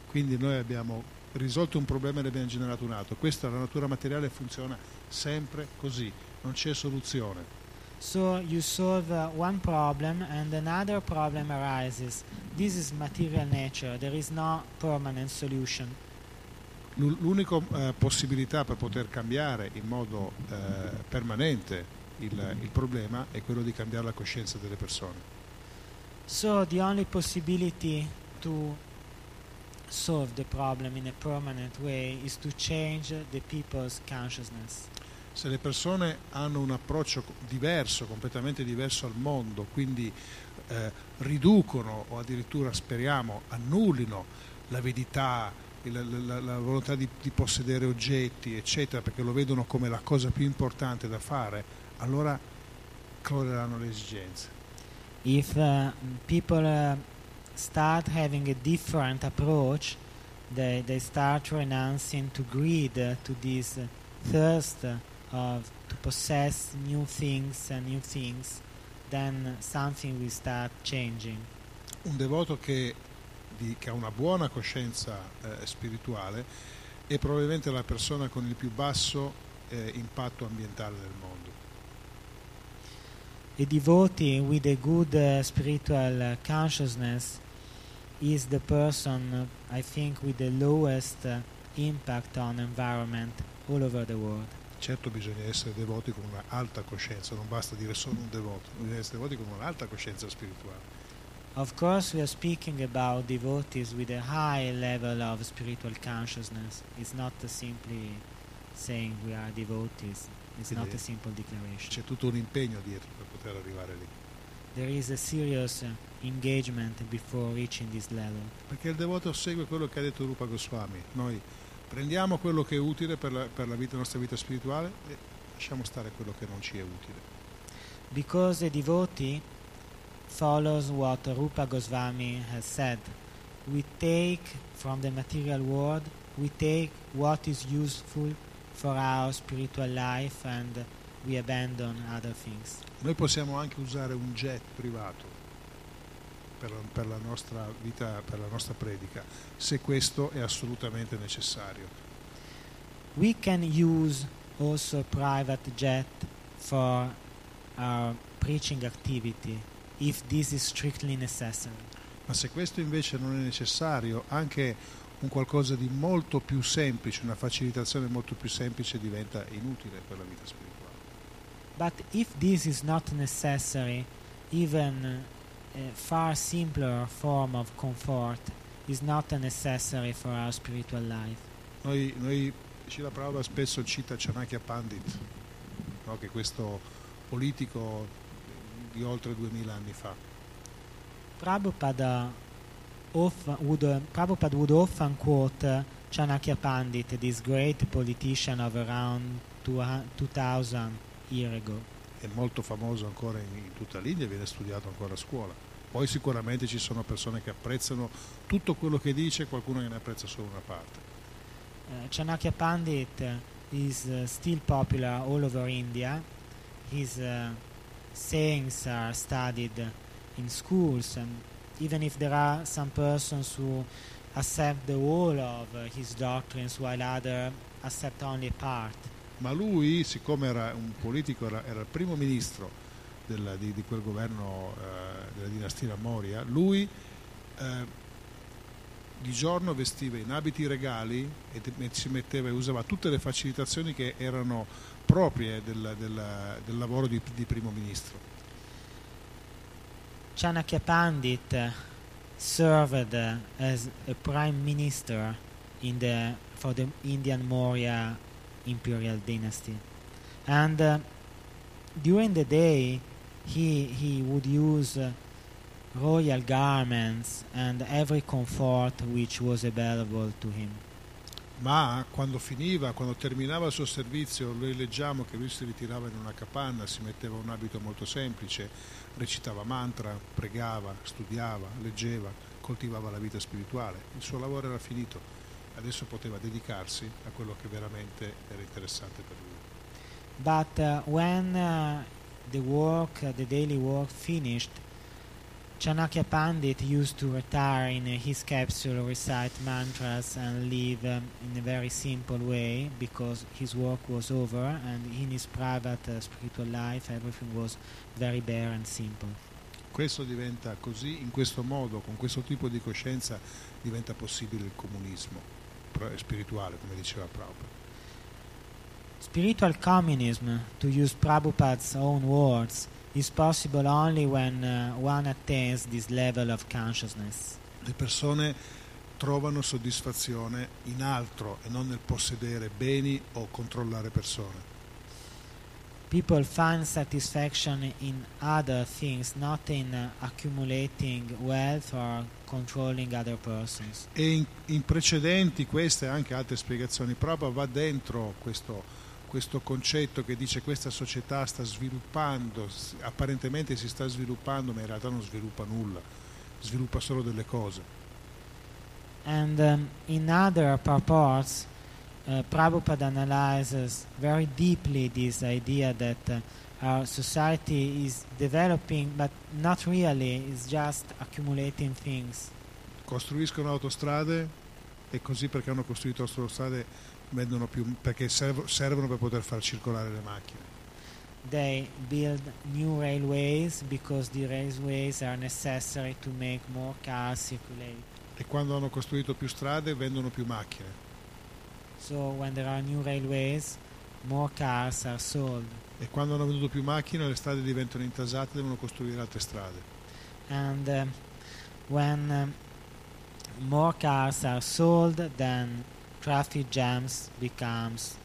S1: Quindi noi abbiamo risolto un problema e ne abbiamo generato un altro. Questa la natura materiale funziona sempre così, non c'è soluzione.
S2: So you solve uh, one problem and another problem arises. This is material nature. There is no permanent solution.
S1: L'u- L'unica eh, possibilità per poter cambiare in modo eh, permanente il, il problema è quello di cambiare la coscienza delle persone.
S2: So the only possibility to solve the problem in a permanent way is to change the people's consciousness.
S1: Se le persone hanno un approccio diverso, completamente diverso al mondo, quindi eh, riducono o addirittura speriamo annullino l'avidità, la, la- la volontà di, di possedere oggetti, eccetera, perché lo vedono come la cosa più importante da fare, allora cloreranno le esigenze.
S2: If uh, people uh, start having a different approach, they, they start renouncing to greed, uh, to this uh, thirst uh, of to possess new things and new things, then something will start changing.
S1: Un devoto che, di- che ha una buona coscienza eh, spirituale è probabilmente la persona con il più basso eh, impatto ambientale del mondo.
S2: A devotee with a good uh, spiritual uh, consciousness is the person, uh, I think, with the lowest uh, impact on environment all over the world.
S1: Certo bisogna essere devoti con un'alta coscienza, non basta dire solo un devoto, bisogna essere devoti con un'alta coscienza spirituale.
S2: Of course, we are speaking about devotees with a high level of spiritual consciousness. It's not simply saying we are devotees. It's not a simple declaration.
S1: C'è tutto un impegno dietro per poter arrivare lì.
S2: There is a serious uh, engagement before reaching this level.
S1: Perché il devoto segue quello che ha detto Rupa Goswami. Noi prendiamo quello che è utile per la, per la vita, nostra vita spirituale e lasciamo stare quello che non ci è utile.
S2: Because a devotee follows what Rupa Goswami has said. we take from the material world, we take what is useful for our spiritual life and we abandon other things.
S1: Noi possiamo anche usare un jet privato per la, per la nostra vita, per la nostra predica, se questo è assolutamente necessario.
S2: We can use also a private jet for our preaching activity if this is strictly necessary.
S1: Ma se questo invece non è necessario, anche un qualcosa di molto più semplice, una facilitazione molto più semplice diventa inutile per la vita spirituale.
S2: But if this is not necessary, even a far simpler form of comfort is not necessary for our spiritual life.
S1: Noi, noi Srila Prabhupada spesso cita Chanakya Pandit, no? che è questo politico di oltre 2000 anni fa.
S2: Prabhupada, often, would, uh, Prabhupada would often quote uh, Chanakya Pandit, this great politician of around 2000 ago.
S1: È molto famoso ancora in, tutta l'India e viene studiato ancora a scuola. Poi sicuramente ci sono persone che apprezzano tutto quello che dice e qualcuno che ne apprezza solo una parte.
S2: Uh, Chanakya Pandit is uh, still popular all over India. His uh, sayings are studied in schools, and even if there are some persons who accept the whole of uh, his doctrines while others accept only a part.
S1: Ma lui, siccome era un politico, era, era il primo ministro del- di, di quel governo eh, della dinastia Moria, lui eh, di giorno vestiva in abiti regali e si metteva e usava tutte le facilitazioni che erano proprie del, del- del lavoro di, di primo ministro.
S2: Chanakya Pandit served as a prime minister in the, for the Indian Maurya imperial dynasty. And uh, during the day, he, he would use uh, royal garments and every comfort which was available to him.
S1: Ma quando finiva, quando terminava il suo servizio, noi leggiamo che lui si ritirava in una capanna, si metteva un abito molto semplice, recitava mantra, pregava, studiava, leggeva, coltivava la vita spirituale. Il suo lavoro era finito, adesso poteva dedicarsi a quello che veramente era interessante per lui.
S2: But uh, when uh, the work, uh, the daily work finished, Chanakya Pandit used to retire in his capsule, recite mantras, and live um, in a very simple way because his work was over and in his private uh, spiritual life everything was very bare and simple.
S1: Questo diventa così, in questo modo, con questo tipo di coscienza, diventa possibile il comunismo spirituale, come diceva Prabhupada.
S2: Spiritual communism, to use Prabhupada's own words, is possible only when uh, one attains this level of consciousness.
S1: Le persone trovano soddisfazione in altro e non nel possedere beni o controllare persone.
S2: People find satisfaction in other things, not in uh, accumulating wealth or controlling other persons.
S1: E in, in precedenti queste e anche altre spiegazioni, Prabhupada va dentro questo, questo concetto che dice questa società sta sviluppando, apparentemente si sta sviluppando, ma in realtà non sviluppa nulla, sviluppa solo delle cose.
S2: And um, in other purports, uh, Prabhupada analyzes very deeply this idea that uh, our society is developing, but not really, it's just accumulating things.
S1: Costruiscono autostrade e così perché hanno costruito autostrade vendono più, perché serv- servono per poter far circolare le macchine.
S2: They build new railways because the railways are necessary to make more cars circulate.
S1: E quando hanno costruito più strade vendono più macchine.
S2: So when there are new railways, more cars are sold.
S1: E quando hanno venduto più macchine le strade diventano intasate, devono costruire altre strade.
S2: And um, when um, more cars are sold, then traffic jams becomes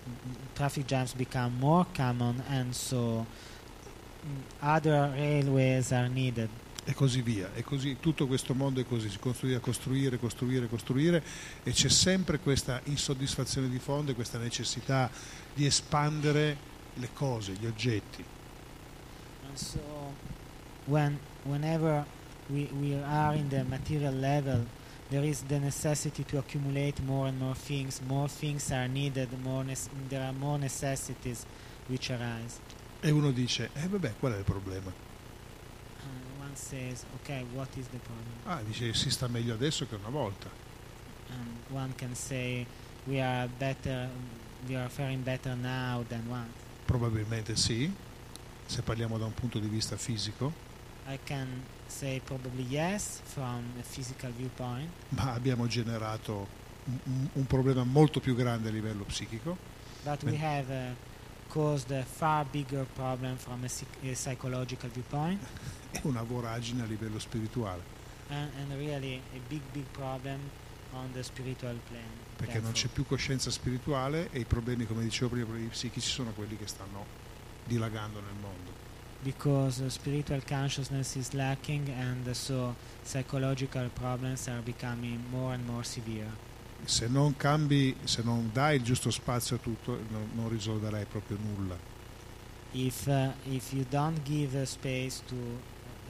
S2: traffic jams become more common, and so mm, other railways are needed.
S1: E così via. E così tutto questo mondo è così, si costruisce a costruire, costruire, costruire e c'è sempre questa insoddisfazione di fondo e questa necessità di espandere le cose, gli oggetti.
S2: And so when whenever we, we are in the material level, there is the necessity to accumulate more and more things. More things are needed. More there are more necessities which arise.
S1: E uno dice, eh vabbè, qual è il problema?
S2: Says, okay, what is the problem?
S1: Ah, dice, si sta meglio adesso che una volta.
S2: And one can say, we are better, we are faring better now than once.
S1: Probabilmente sì, se parliamo da un punto di vista fisico,
S2: I can say probably yes from a physical viewpoint,
S1: ma abbiamo generato un, un- problema molto più grande a livello psichico
S2: but we have uh, caused a far bigger problem from a, psych- a psychological viewpoint,
S1: e una voragine a livello spirituale,
S2: and, and really a big, big problem on the spiritual plane.
S1: perché non c'è più coscienza spirituale e i problemi, come dicevo prima, i problemi psichici sono quelli che stanno dilagando nel mondo.
S2: because uh, spiritual consciousness is lacking and uh, so psychological problems are becoming more and more severe.
S1: Se non cambi, se non dai il giusto spazio a tutto, non, non risolverai proprio nulla.
S2: If, uh, if you don't give space to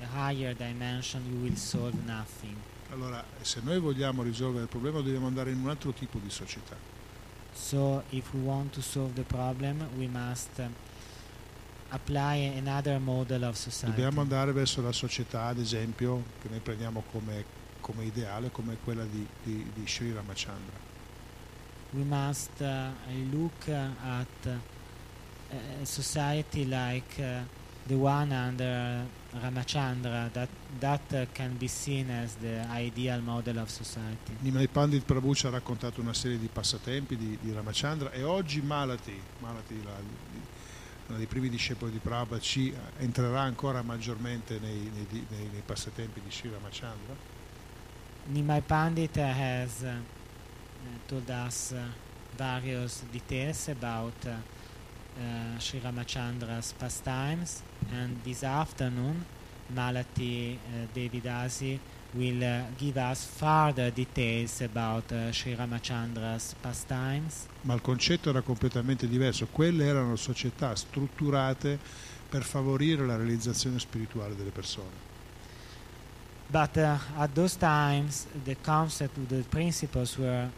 S2: a higher dimension, you will solve nothing.
S1: Allora, se noi vogliamo risolvere il problema, dobbiamo andare in un altro tipo di società.
S2: So, if we want to solve the problem, we must uh, apply another model of society.
S1: Dobbiamo andare verso la società, ad esempio, che noi prendiamo come, come ideale, come quella di, di, di Sri Ramachandra.
S2: We must uh, look uh, at uh, a society like uh, the one under Ramachandra that that uh, can be seen as the ideal model of society.
S1: Nimai Pandit Prabhu ci ha raccontato una serie di passatempi di, di Ramachandra e oggi Malati, Malati la- uno dei primi discepoli di Prabhupada, ci entrerà ancora maggiormente nei, nei nei- nei passatempi di Sri Ramachandra.
S2: Nimai Pandit has uh, told us uh, various details about uh, uh, Sri Ramachandra's pastimes, and this afternoon, Malati uh, Devidasi will uh, give us further details about Sri Ramachandra's pastimes.
S1: Ma il concetto era completamente diverso. Quelle erano società strutturate per favorire la realizzazione spirituale delle persone.
S2: But uh, at those times, the concept, the principles were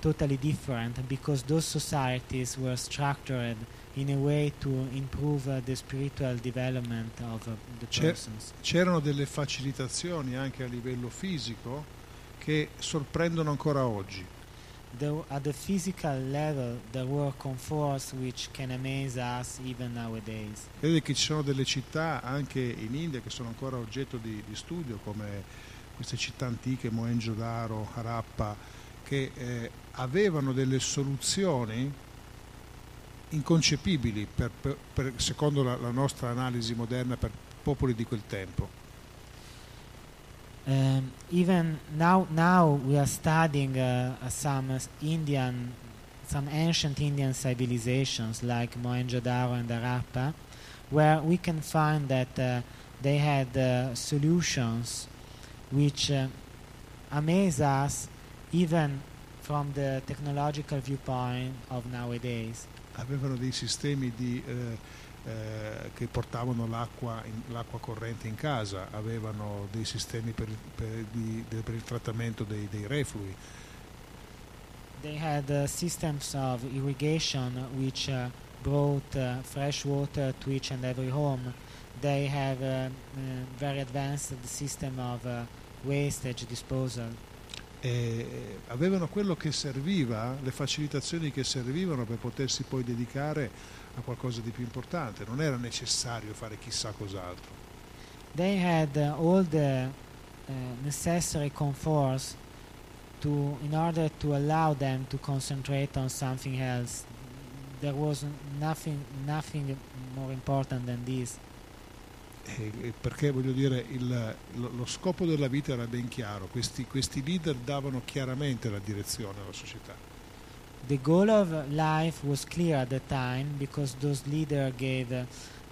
S2: totally different because those societies were structured in a way to improve uh, the spiritual development of uh, the persons.
S1: C'erano delle facilitazioni anche a livello fisico che sorprendono ancora oggi.
S2: There, at the physical level, there were comforts which can amaze us even nowadays.
S1: Vedete che ci sono delle città anche in India che sono ancora oggetto di, di studio, come queste città antiche, Mohenjo-Daro, Harappa, che eh, avevano delle soluzioni inconcepibili per- per- secondo la, la nostra analisi moderna per popoli di quel tempo.
S2: Um, even now, now we are studying uh, some Indian, some ancient Indian civilizations like Mohenjo-daro and Harappa, where we can find that uh, they had uh, solutions which amaze us even from the technological viewpoint of nowadays.
S1: Avevano dei sistemi di, eh, eh, che portavano l'acqua, in- l'acqua corrente in casa, avevano dei sistemi per, il- per- di- per il trattamento dei, dei reflui,
S2: They had uh, systems of irrigation which uh, brought uh, fresh water to each and every home. They have a very advanced system of uh, wastage disposal.
S1: e avevano quello che serviva, le facilitazioni che servivano per potersi poi dedicare a qualcosa di più importante, non era necessario fare chissà cos'altro.
S2: They had uh, all the uh, necessary comforts to, in order to allow them to concentrate on something else. There was nothing, nothing more important than this.
S1: E- e perché voglio dire, il- lo, lo scopo della vita era ben chiaro, questi, questi leader davano chiaramente la direzione alla società.
S2: The goal of life was clear at the time because those leaders gave uh,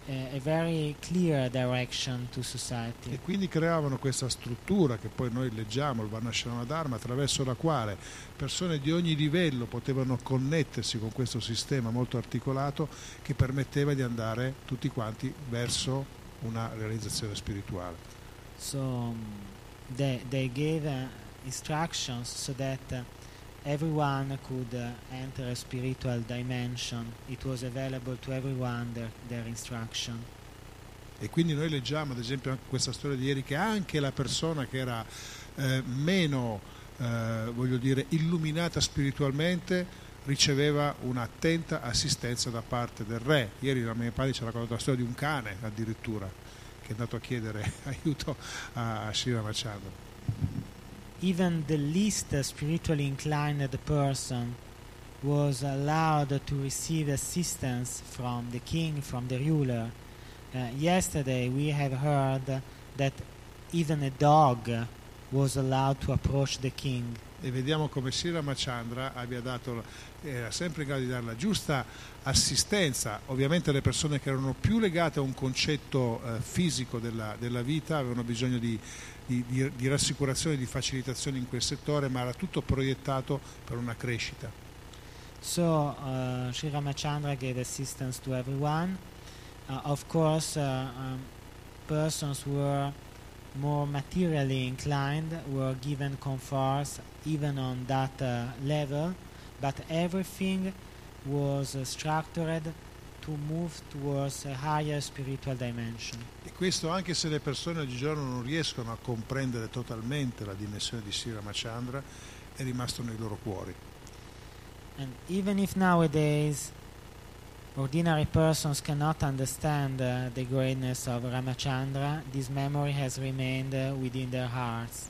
S2: a, very clear direction to society.
S1: E quindi creavano questa struttura che poi noi leggiamo, il Varnashrama Dharma, attraverso la quale persone di ogni livello potevano connettersi con questo sistema molto articolato che permetteva di andare tutti quanti verso una realizzazione spirituale.
S2: So um, they, they gave a, instructions so that uh, everyone could uh, enter a spiritual dimension. It was available to everyone their, their instruction.
S1: E quindi noi leggiamo, ad esempio, anche questa storia di ieri, che anche la persona che era eh, meno, eh, voglio dire, illuminata spiritualmente riceveva un'attenta assistenza da parte del re. Ieri la mia padre ci ha raccontato la storia di un cane addirittura che è andato a chiedere aiuto a, Shiva Machandra.
S2: Even the least spiritually inclined person was allowed to receive assistance from the king, from the ruler. Uh, yesterday we have heard that even a dog was allowed to approach the king.
S1: E vediamo come Sri Ramachandra abbia dato, era sempre in grado di dare la giusta assistenza. Ovviamente le persone che erano più legate a un concetto eh, fisico della, della vita avevano bisogno di, di, di, di rassicurazione, di facilitazione in quel settore, ma era tutto proiettato per una crescita.
S2: So uh, Sri Ramachandra gave assistance to everyone. Uh, of course, uh, um, persons who were more materially inclined were given comforts even on that uh, level, but everything was uh, structured to move towards a higher spiritual dimension.
S1: E questo anche se le persone oggigiorno non riescono a comprendere totalmente la dimensione di Sri Ramachandra, è rimasto nei loro cuori.
S2: And even if nowadays ordinary persons cannot understand uh, the greatness of Ramachandra, this memory has remained uh, within their hearts.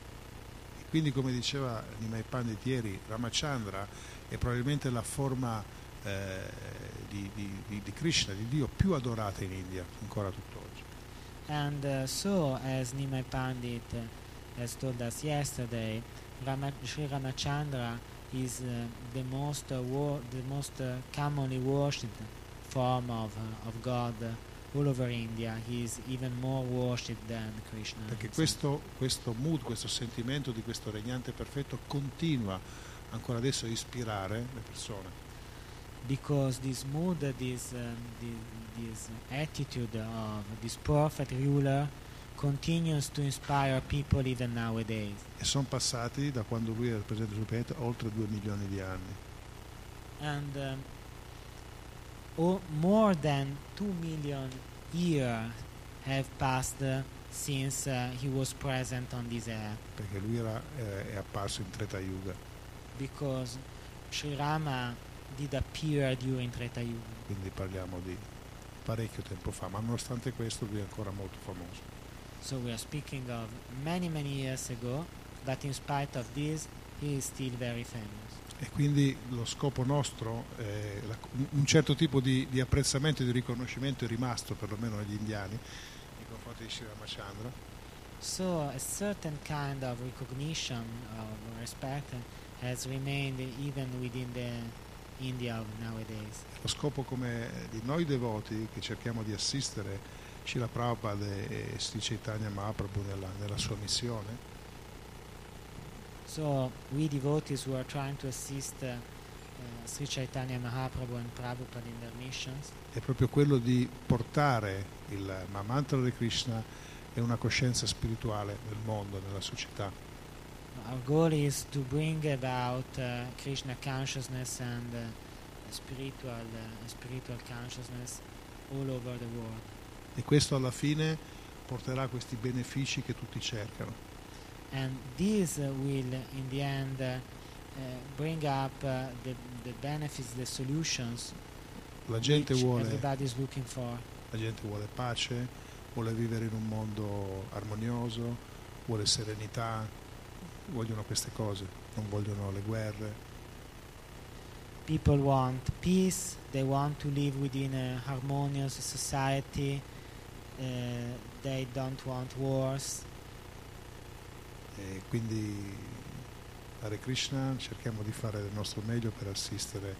S1: Quindi, come diceva Nimai Pandit ieri, Ramachandra è probabilmente la forma eh, di, di, di, Krishna, di Dio più adorata in India, ancora tutt'oggi.
S2: And uh, so, as Nimai Pandit uh, has told us yesterday, Rama- Sri Ramachandra is uh, the most uh, the most uh, commonly worshipped form of, uh, of God all over India. He is even more worshipped than Krishna.
S1: Perché questo, questo mood, questo sentimento di questo regnante perfetto continua ancora adesso a ispirare le persone.
S2: because this mood, this, um, this, this attitude of this perfect ruler continues to inspire people even nowadays.
S1: E sono passati, da quando lui era il presidente sul pianeta, oltre due milioni di anni.
S2: And um, o- more than 2 million years have passed uh, since uh, he was present on this earth
S1: Perché lui era, eh, è apparso in Treta Yuga.
S2: because Sri Rama did appear during Treta Yuga.
S1: quindi parliamo di parecchio tempo fa, ma nonostante questo lui è ancora molto famoso.
S2: So we are speaking of many, many years ago, but in spite of this, he is still very famous.
S1: E quindi lo scopo nostro, è la- un- certo tipo di, di apprezzamento e di riconoscimento è rimasto, perlomeno negli indiani, nei confronti di Sri Ramachandra,
S2: So a certain kind of recognition of respect has remained even within the India nowadays.
S1: lo scopo come di noi devoti che cerchiamo di assistere Srila Prabhupada e Sri Chaitanya Mahaprabhu nella, nella sua missione,
S2: So we devotees who are trying to assist uh, uh, Sri Chaitanya Mahaprabhu and Prabhupada in their missions
S1: è proprio quello di portare il mantra di Krishna e una coscienza spirituale nel mondo, nella società.
S2: Our goal is to bring about uh, Krishna consciousness and uh, spiritual, uh, spiritual consciousness all over the world.
S1: E questo alla fine porterà questi benefici che tutti cercano.
S2: And this will, in the end, uh, bring up uh, the, the benefits, the solutions
S1: La gente, vuole,
S2: everybody is looking for.
S1: la gente vuole pace, vuole vivere in un mondo armonioso, vuole serenità, vogliono queste cose, non vogliono le guerre.
S2: People want peace, they want to live within a harmonious society, uh, they don't want wars.
S1: E quindi Hare Krishna cerchiamo di fare del nostro meglio per assistere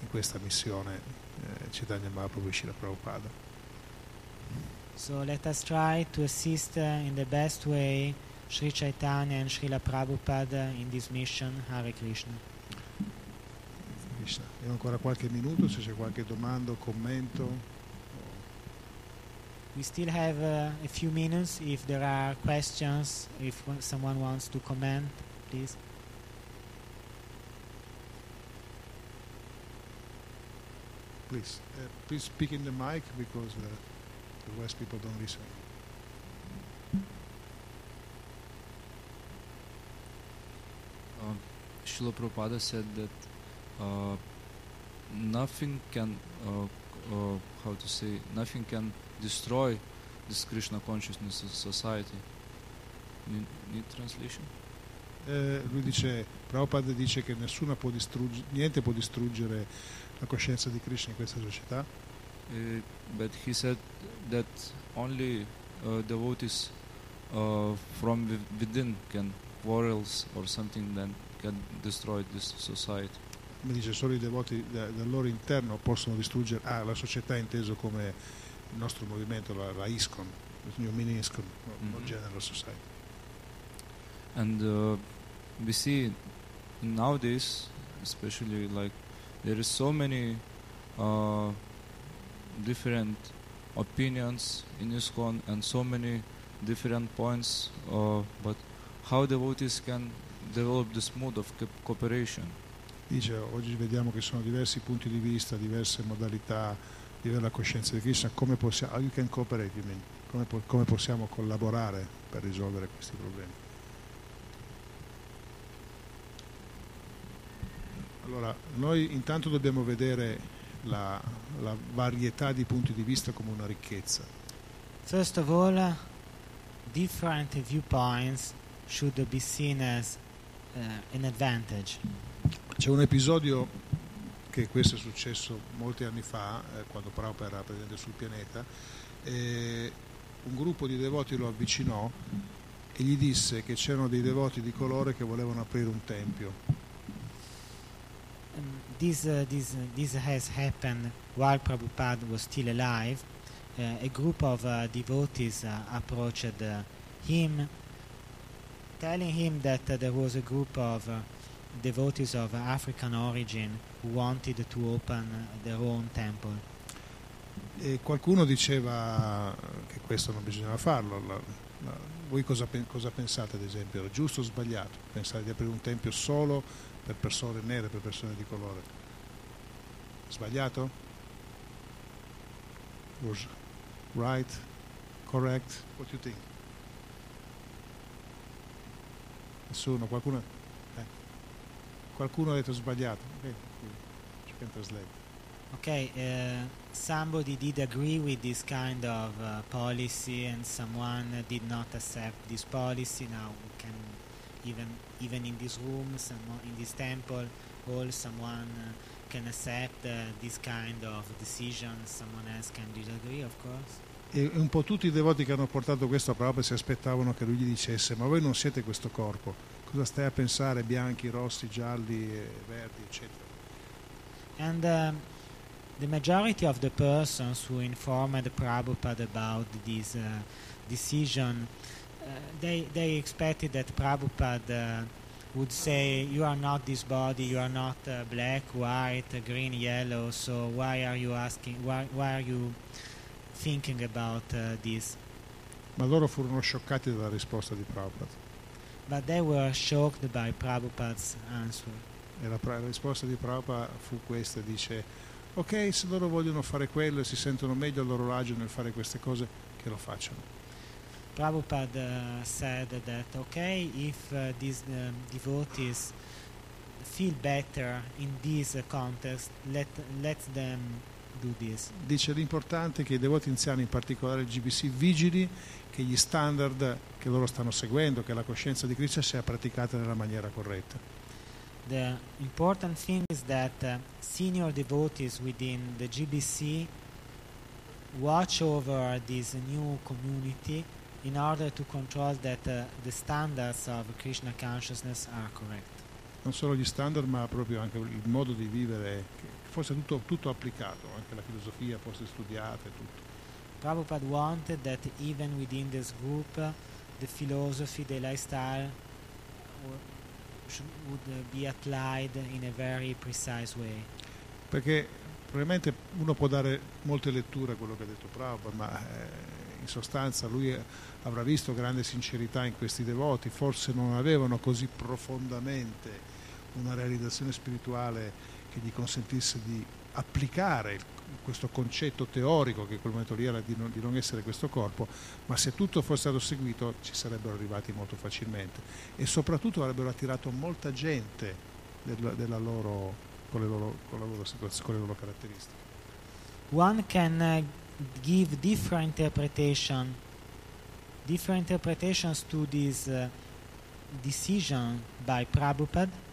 S1: in questa missione eh, Chaitanya Mahaprabhu e Srila Prabhupada.
S2: So let us try to assist uh, in the best way Sri Chaitanya and Srila Prabhupada in this mission. Hare Krishna.
S1: Krishna. Abbiamo ancora qualche minuto, se c'è qualche domanda o commento.
S2: We still have uh, a few minutes if there are questions, if someone wants to comment. please.
S1: Please, uh, please speak in the mic because uh, otherwise people don't listen.
S3: Uh, Srila Prabhupada said that uh, nothing can, uh, uh, how to say, nothing can destroy this Krishna consciousness society. Need, need translation?
S1: Eh, lui dice, Prabhupada dice che nessuna può distrugge- niente può distruggere la coscienza di Krishna in questa società,
S3: Uh, but he said that only uh, devotees uh, from wi- within can quarrels or something that can destroy this society.
S1: come dice solo i devoti da- dal loro interno possono distruggere ah, la società inteso come il nostro movimento, la, la ISKCON, il New Mini ISKCON, no, non
S3: Mhm.
S1: General Society.
S3: And uh, we see nowadays, especially like there is so many uh, different opinions in ISKCON and so many different points. Uh, but how devotees can develop this mood of co- cooperation?
S1: Dice oggi vediamo che sono diversi punti di vista, diverse modalità di avere la coscienza di Krishna, come possiamo, come, come possiamo collaborare per risolvere questi problemi. Allora, noi intanto dobbiamo vedere la, la varietà di punti di vista come una ricchezza.
S2: First of all, uh, different viewpoints should be seen as uh, an advantage.
S1: C'è un episodio che questo è successo molti anni fa, eh, quando Prabhupada era presente sul pianeta, e un gruppo di devoti lo avvicinò e gli disse che c'erano dei devoti di colore che volevano aprire un tempio.
S2: Um, this, uh, this, uh, this has happened while Prabhupada was still alive. Uh, a group of uh, devotees uh, approached uh, him, telling him that uh, there was a group of uh, devotees of African origin who wanted to open their own temple.
S1: E qualcuno diceva che questo non bisognava farlo. Voi cosa, cosa pensate ad esempio? Era giusto o sbagliato? Pensare di aprire un tempio solo per persone nere, per persone di colore? Sbagliato? Was right? Correct? What do you think? Nessuno? Qualcuno? Eh. Qualcuno ha detto sbagliato? Ok, you can translate.
S2: Okay, uh, somebody did agree with this kind of uh, policy, and someone did not accept this policy. Now we can even even in this room, someone in this temple, all someone uh, can accept uh, this kind of decision. Someone else can disagree, of course.
S1: E un po' tutti i devoti che hanno portato questo a Prabhupada si aspettavano che lui gli dicesse ma voi non siete questo corpo, cosa stai a pensare bianchi, rossi, gialli, eh, verdi, eccetera.
S2: And um, the majority of the persons who informed Prabhupada about this uh, decision, uh, they, they expected that Prabhupada uh, would say, You are not this body, you are not uh, black, white, green, yellow, so why are you asking, why, why are you thinking about uh, this?
S1: Ma loro furono scioccati dalla risposta di Prabhupada.
S2: But they were shocked by Prabhupada's answer.
S1: E la, la risposta di Prabhupada fu questa, dice ok se loro vogliono fare quello e si sentono meglio a loro raggio nel fare queste cose, che lo facciano.
S2: Prabhupada uh, said that okay, if uh, these um, devotees feel better in this uh, context, let let them do this.
S1: Dice l'importante è che i devoti anziani, in particolare il GBC, vigili che gli standard che loro stanno seguendo, che la coscienza di Krishna sia praticata nella maniera corretta.
S2: The important thing is that uh, senior devotees within the GBC watch over this new community in order to control that uh, the standards of Krishna consciousness are correct.
S1: Non solo gli standard, ma proprio anche il modo di vivere, fosse tutto, tutto applicato, anche la filosofia fosse studiata e tutto.
S2: Prabhupada wanted that even within this group, uh, the philosophy, the lifestyle should, would be applied in a very precise way.
S1: Perché probabilmente uno può dare molte letture a quello che ha detto Prabhupada, ma eh, in sostanza lui avrà visto grande sincerità in questi devoti, forse non avevano così profondamente una realizzazione spirituale che gli consentisse di applicare questo concetto teorico che in quel momento lì era di non, di non essere questo corpo, ma se tutto fosse stato seguito ci sarebbero arrivati molto facilmente e soprattutto avrebbero attirato molta gente della- della loro- con, le loro, con la loro situazione, con le loro caratteristiche.
S2: One can uh, give different interpretation, different interpretations to this uh, decision by Prabhupada,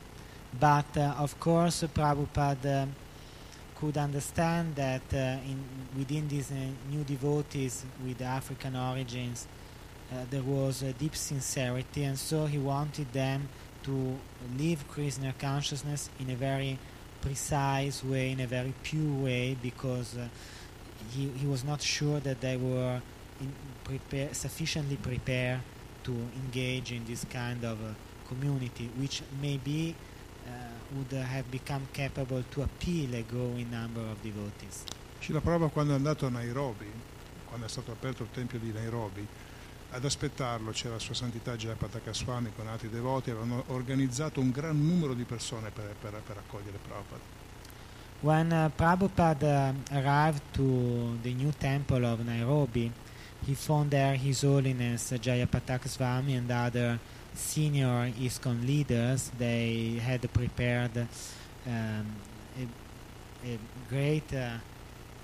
S2: but uh, of course Prabhupada could understand that uh, in, within these uh, new devotees with African origins there was a deep sincerity, and so he wanted them to live Krishna consciousness in a very precise way, in a very pure way, because uh, he, he was not sure that they were prepare, sufficiently prepared to engage in this kind of uh, community, which maybe uh, would have become capable to appeal a growing number of devotees.
S1: Ci la prova quando è andato a Nairobi, quando è stato aperto il tempio di Nairobi, ad aspettarlo c'era Sua Santità Jayapataka Swami con altri devoti, avevano organizzato un gran numero di persone per, per- per accogliere Prabhupada.
S2: When uh, Prabhupada uh, arrived to the new temple of Nairobi, he found there His Holiness Jayapataka Swami and other senior ISKCON leaders. They had prepared um, a, a great uh,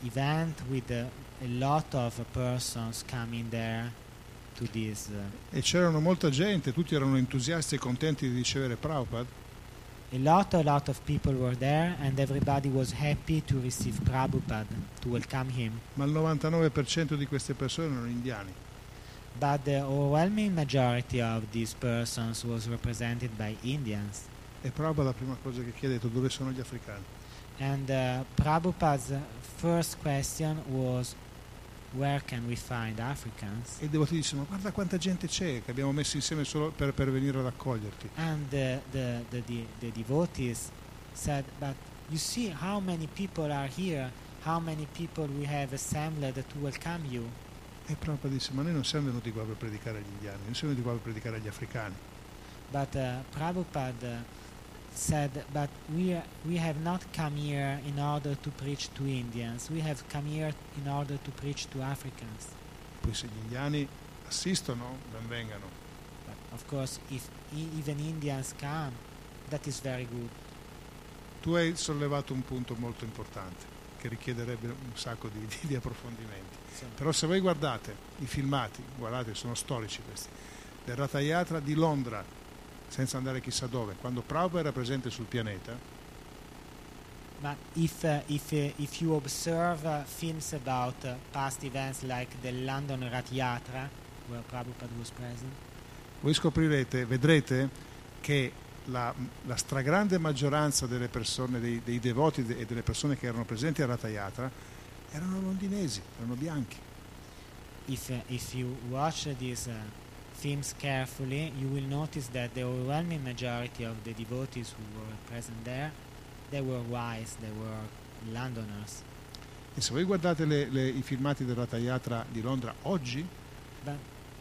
S2: event with uh, a lot of persons coming there to this. Uh,
S1: E c'erano molta gente, tutti erano entusiasti e contenti di ricevere Prabhupada,
S2: a lot, a lot of people were there, and everybody was happy to receive Prabhupada to welcome him.
S1: ma il 99% di queste persone erano indiani.
S2: But the overwhelming majority of these persons was represented by Indians.
S1: E Prabhupada la prima cosa che chiede è dove sono gli africani?
S2: And uh, Prabhupada's first question was, Where can we find Africans?
S1: E i devoti ma guarda quanta gente c'è che abbiamo messo insieme solo per, per venire ad accoglierti.
S2: And the, the, the, the, the devotees said, But you see how many people are here, how many people we have assembled to welcome you.
S1: E Prabhupada disse ma noi non siamo venuti qua per predicare agli indiani, noi siamo venuti qua per predicare agli africani.
S2: But uh, Prabhupada said, but we, we have not come here in order to preach to Indians. We have come here in order to preach to Africans.
S1: Poi se gli indiani assistono, ben vengano.
S2: But of course, if even Indians come, that is very good.
S1: Tu hai sollevato un punto molto importante che richiederebbe un sacco di, di- di approfondimenti.
S2: So,
S1: Però se voi guardate i filmati, guardate, sono storici questi, del Ratha Yatra di Londra, senza andare chissà dove, quando Prabhupada era presente sul pianeta,
S2: but if, uh, if, uh, if you observe uh, films about uh, past events like the London Rath Yatra, where Prabhupada was present,
S1: voi scoprirete, vedrete che la, la stragrande maggioranza delle persone, dei, dei devoti de- e delle persone che erano presenti a Ratha Yatra erano londinesi, erano bianchi.
S2: if uh, if you watch these uh, films carefully, you will notice that the overwhelming majority of the devotees who were present there, they were wise, they were Londoners.
S1: E se voi guardate le- le- i filmati del Ratha Yatra di Londra oggi,
S2: But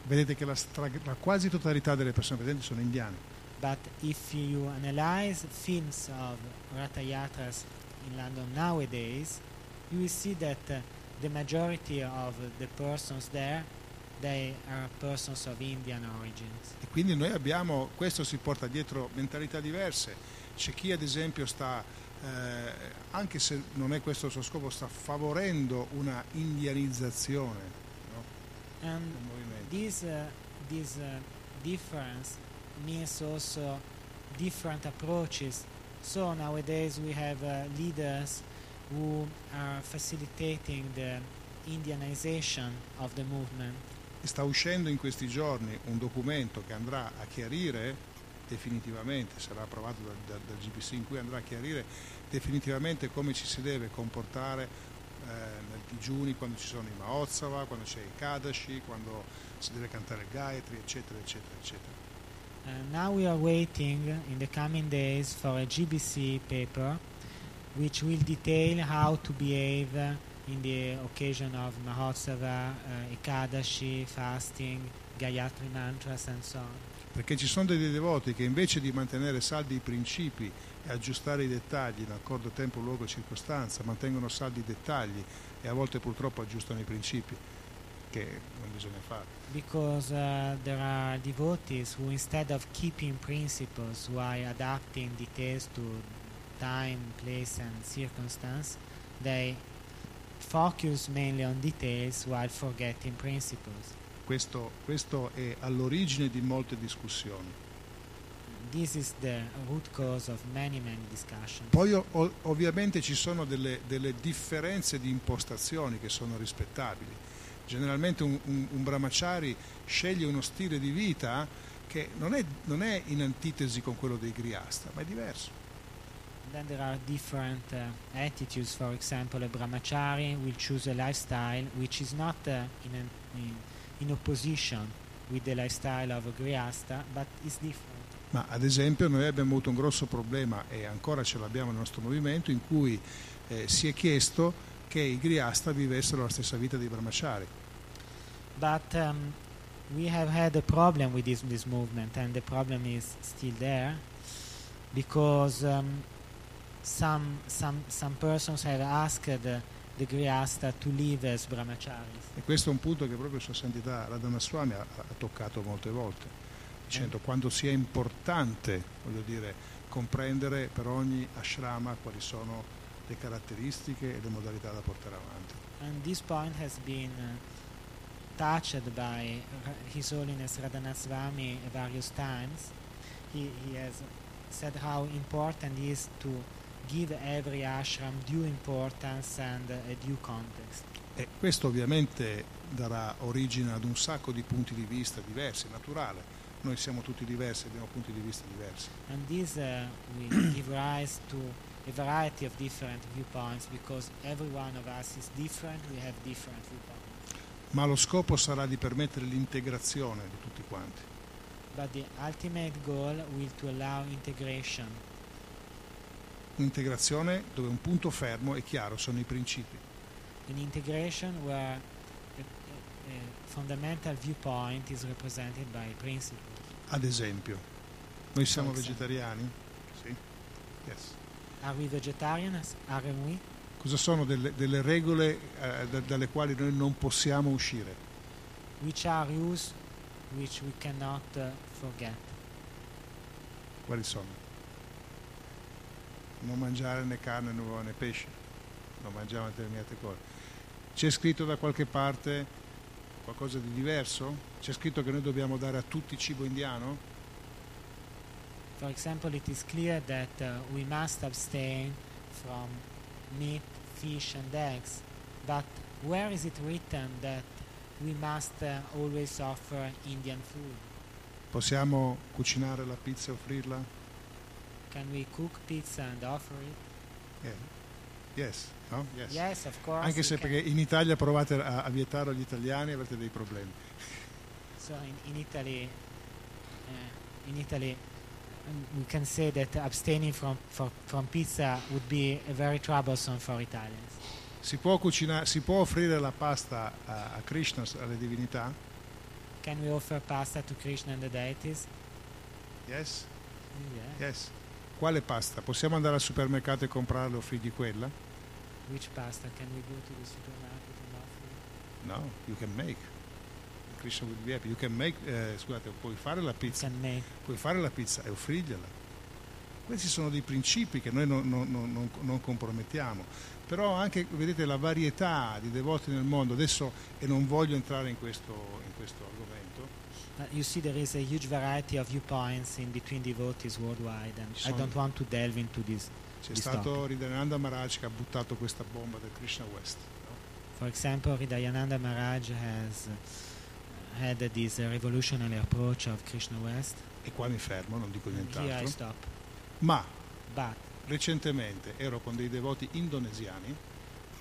S1: vedete che la, stra- la quasi totalità delle persone presenti sono indiane.
S2: But if you analyze films of Ratha Yatras in London nowadays, you will see that uh, the majority of the persons there, they are persons of Indian origins.
S1: E quindi noi abbiamo, questo si porta dietro mentalità diverse. C'è chi ad esempio sta, eh, anche se non è questo il suo scopo, sta favorendo una indianizzazione no,
S2: And
S1: del movimento.
S2: This, uh, this uh, difference means also different approaches. So nowadays we have uh, leaders who are facilitating the Indianization of the movement.
S1: Sta uscendo in questi giorni un documento che andrà a chiarire definitivamente, sarà approvato dal, dal- dal GPC, in cui andrà a chiarire definitivamente come ci si deve comportare eh, nel digiuni, quando ci sono i Mahotsava, quando c'è il Kadashi, quando si deve cantare il Gayatri, eccetera, eccetera, eccetera.
S2: And now we are waiting in the coming days for a GBC paper which will detail how to behave uh, in the occasion of Mahotsava, uh, Ekadashi, fasting, Gayatri mantras, and so on.
S1: Perché ci sono dei devoti che invece di mantenere saldi i principi e aggiustare i dettagli in accordo tempo, luogo e circostanza, mantengono saldi i dettagli e a volte purtroppo aggiustano i principi, che non bisogna fare.
S2: Because uh, there are devotees who, instead of keeping principles while adapting details to time, place, and circumstance, they focus mainly on details while forgetting principles.
S1: Questo, questo è all'origine di molte discussioni.
S2: This is the root cause of many, many discussions.
S1: Poi ovviamente ci sono delle, delle differenze di impostazioni che sono rispettabili. Generalmente un, un, un brahmachari sceglie uno stile di vita che non è, non è in antitesi con quello dei griasta, ma è diverso.
S2: Then there are different uh, attitudes. For example, a brahmachari will choose a lifestyle which is not uh, in, an, in, in opposition with the lifestyle of a grihasta, but is different.
S1: Ma ad esempio noi abbiamo avuto un grosso problema e ancora ce l'abbiamo nel nostro movimento in cui eh, si è chiesto che i griasta vivessero la stessa vita dei brahmachari.
S2: But um, we have had a problem with this, this movement, and the problem is still there because um, some, some, some persons have asked uh, the grihasta to live as brahmacharis.
S1: E questo è un punto che proprio Sua Santità Radhana Swami ha, ha toccato molte volte, dicendo quanto sia importante, voglio dire, comprendere per ogni ashrama quali sono le caratteristiche e le modalità da portare avanti.
S2: And this point has been uh, touched by His Holiness Radhanaswami various times. He, he has said how important it is to give every ashram due importance and a due context.
S1: E questo ovviamente darà origine ad un sacco di punti di vista diversi, naturale. Noi siamo tutti diversi, abbiamo punti di vista diversi.
S2: And this uh, will give rise to a variety of different viewpoints because every one of us is different, we have different viewpoints.
S1: Ma lo scopo sarà di permettere l'integrazione di tutti quanti.
S2: But the ultimate goal will to allow integration
S1: Un'integrazione dove un punto fermo e chiaro sono i principi.
S2: an integration where a fundamental viewpoint is represented by principles.
S1: Ad esempio, noi siamo vegetariani? Sì. Yes.
S2: Are we vegetarians? Aren't we?
S1: Cosa sono delle, delle regole eh, da- dalle quali noi non possiamo uscire?
S2: Which are rules which we cannot uh, forget?
S1: Quali sono? Non mangiare né carne né uova né pesce, non mangiare determinate cose. C'è scritto da qualche parte qualcosa di diverso? C'è scritto che noi dobbiamo dare a tutti cibo indiano?
S2: For example, it is clear that uh, we must abstain from meat, fish, and eggs. But where is it written that we must uh, always offer Indian food?
S1: Possiamo cucinare la pizza e offrirla?
S2: Can we cook pizza and offer it?
S1: Yeah. Yes, no? Yes.
S2: Yes, of course.
S1: Anche se perché in Italia provate a, a vietarlo agli italiani e avrete dei problemi.
S2: So in, in Italy, uh, in Italy, we can say that abstaining from for, from pizza would be very troublesome for Italians.
S1: Si può, cucinare, si può offrire la pasta a, a Krishna, alle divinità?
S2: Can we offer pasta to Krishna and the deities?
S1: Yes?
S2: Yeah.
S1: Yes. Quale pasta? Possiamo andare al supermercato e comprarla e offrirgli quella?
S2: Which pasta? Can we go to the supermarket and offer?
S1: No, you can make. Will be happy. You can make, eh, scusate, puoi fare la pizza, puoi fare la pizza e offrirgliela. Questi sono dei principi che noi non, non- non- non- compromettiamo. Però anche, vedete, la varietà di devoti nel mondo, adesso, e non voglio entrare in questo, in questo argomento,
S2: you see, there is a huge variety of viewpoints in between devotees worldwide, and I don't want to delve into this.
S1: c'è
S2: Di
S1: stato
S2: stop.
S1: Ridananda Maharaj che ha buttato questa bomba del Krishna West. no?
S2: For example, Hridayananda Maharaj has had this revolutionary approach of Krishna West.
S1: E qua mi fermo, non dico nient'altro. Ma
S2: But
S1: recentemente ero con dei devoti indonesiani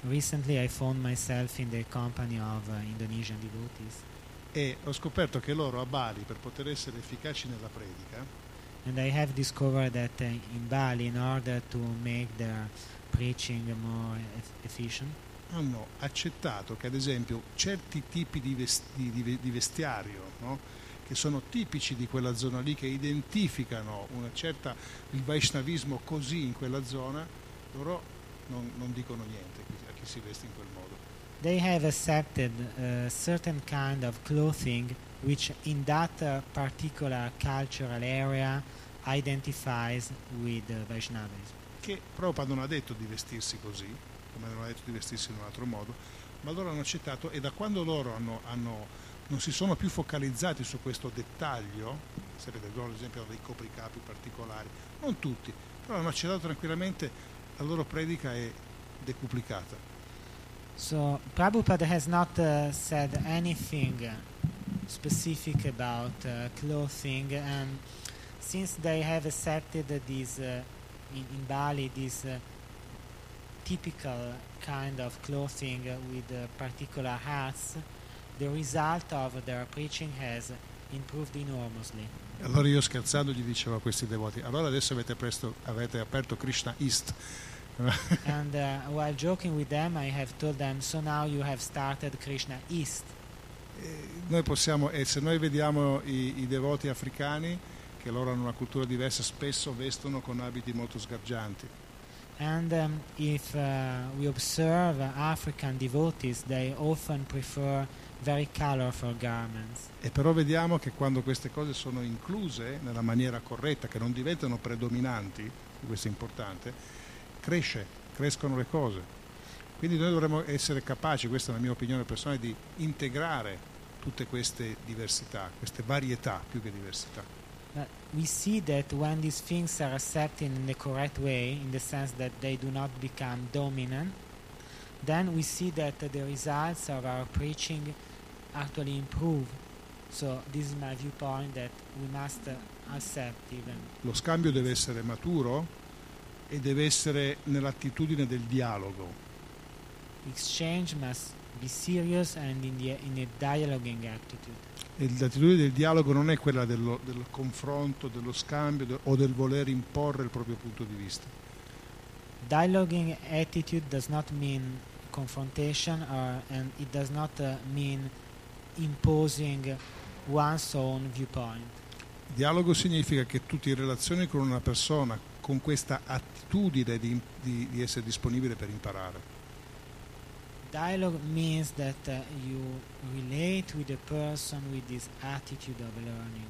S2: recently I found myself in the company of uh, Indonesian devotees,
S1: e ho scoperto che loro a Bali, per poter essere efficaci nella predica,
S2: and I have discovered that uh, in Bali, in order to make their preaching more eff- efficient,
S1: hanno accettato che ad esempio certi tipi di, vest- di- di- vestiario, no? che sono tipici di quella zona lì, che identificano una certa, il Vaishnavismo così in quella zona, loro non, non dicono niente a chi- si veste in quel modo.
S2: They have accepted a certain kind of clothing which in that uh, particular cultural area identifies with uh, Vaishnavism.
S1: che Prabhupada non ha detto di vestirsi così, come ha detto di vestirsi in un altro modo, ma loro hanno accettato e da quando loro hanno- hanno- non si sono più focalizzati su questo dettaglio, se vedete loro ad esempio hanno dei copricapi particolari, non tutti, però hanno accettato tranquillamente, la loro predica è decuplicata.
S2: So Prabhupada has not uh, said anything specific about uh, clothing, and since they have accepted this uh, in, in Bali, this uh, typical kind of clothing with uh, particular hats, the result of their preaching has improved enormously.
S1: Allora io scherzando gli dicevo a questi devoti, allora adesso avete, presto- avete aperto Krishna East,
S2: and uh, while joking with them, I have told them, so now you have started Krishna East.
S1: Noi possiamo, e se noi vediamo i, i devoti africani, che loro hanno una cultura diversa, spesso vestono con abiti molto sgargianti.
S2: And um, if uh, we observe uh, African devotees, they often prefer very colorful garments.
S1: E però vediamo che quando queste cose sono incluse nella maniera corretta, che non diventano predominanti, questo è importante, cresce, crescono le cose. Quindi noi dovremmo essere capaci, questa è la mia opinione personale, di integrare tutte queste diversità, queste varietà più che diversità.
S2: But we see that when these things are accepted in the correct way, in the sense that they do not become dominant, then we see that the results of our preaching actually improve. So this is my viewpoint that we must uh, accept even.
S1: Lo scambio deve essere maturo e deve essere nell'attitudine del dialogo.
S2: Exchange must be serious and in, the, in a dialoguing attitude.
S1: L'attitudine del dialogo non è quella dello- del confronto, dello scambio de- o del voler imporre il proprio punto di vista.
S2: Dialoguing attitude does not mean confrontation or, and it does not uh, mean imposing one's own viewpoint.
S1: Dialogo significa che tu ti relazioni con una persona con questa attitudine di, di- di essere disponibile per imparare.
S2: Dialogue means that uh, you relate with a person with this attitude of learning.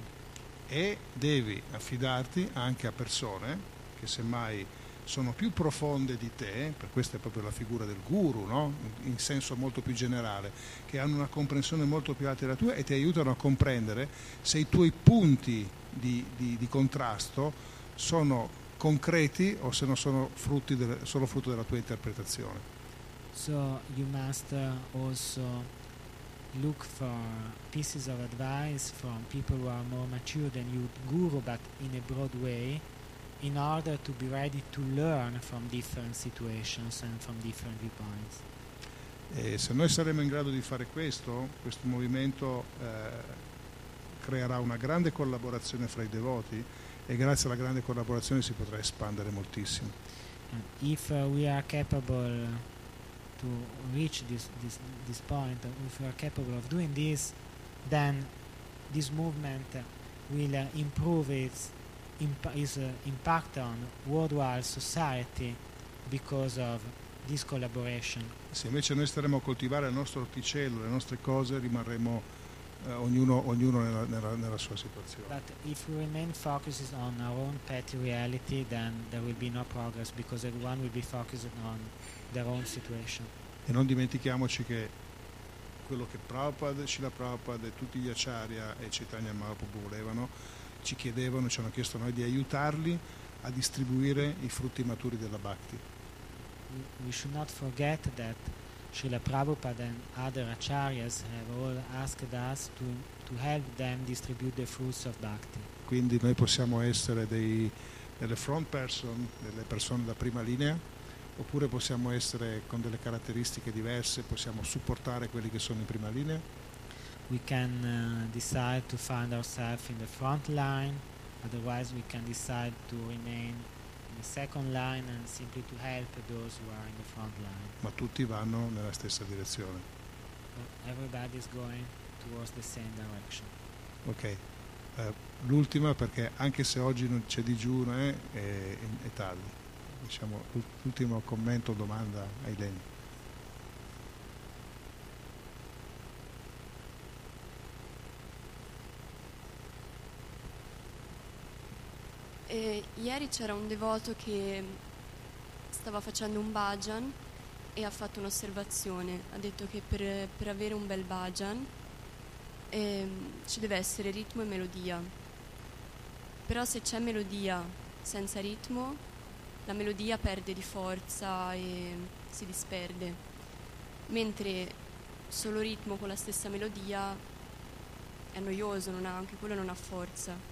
S1: E devi affidarti anche a persone che semmai sono più profonde di te, per questa è proprio la figura del guru, no? in senso molto più generale, che hanno una comprensione molto più alta della tua e ti aiutano a comprendere se i tuoi punti di, di- di contrasto sono concreti o se non sono del- solo frutto della tua interpretazione.
S2: So you must uh, also look for pieces of advice from people who are more mature than you, guru, but in a broad way, in order to be ready to learn from different situations and from different viewpoints.
S1: E se noi saremo in grado di fare questo, questo movimento eh, creerà una grande collaborazione fra i devoti e grazie alla grande collaborazione si potrà espandere moltissimo.
S2: And if uh, we are capable to reach this, this, this point, uh, if we are capable of doing this, then this movement will uh, improve its, imp- its uh, impact on worldwide society because of this collaboration.
S1: Se invece noi staremo a coltivare il nostro orticello, le nostre cose, rimarremo eh, ognuno, ognuno nella, nella- nella sua situazione.
S2: But if we remain focused on our own petty reality, then there will be no progress because everyone will be focused on their own situation.
S1: E non dimentichiamoci che quello che Prabhupada, Srila Prabhupada e tutti gli Acharya e Chaitanya Mahaprabhu volevano, ci chiedevano, ci hanno chiesto noi di aiutarli a distribuire i frutti maturi della Bhakti.
S2: We should not forget that Srila Prabhupada and other acharyas have all asked us to, to help them distribute the fruits of bhakti.
S1: Quindi noi possiamo essere dei, delle front person, delle persone da prima linea, oppure possiamo essere con delle caratteristiche diverse, possiamo supportare quelli che sono in prima linea,
S2: We can uh, decide to find ourselves in the front line, otherwise we can decide to remain the second line and simply to help those who are in the front line.
S1: ma tutti vanno nella stessa direzione.
S2: But everybody is going towards the same direction.
S1: Ok, Eh, l'ultima perché anche se oggi non c'è digiuno eh, è, è tardi. Diciamo, l'ultimo commento o domanda ai Leni.
S4: E ieri c'era un devoto che stava facendo un bhajan e ha fatto un'osservazione. Ha detto che per, per avere un bel bhajan ehm, ci deve essere ritmo e melodia. Però se c'è melodia senza ritmo, la melodia perde di forza e si disperde. Mentre solo ritmo con la stessa melodia è noioso, non ha- anche quello non ha forza.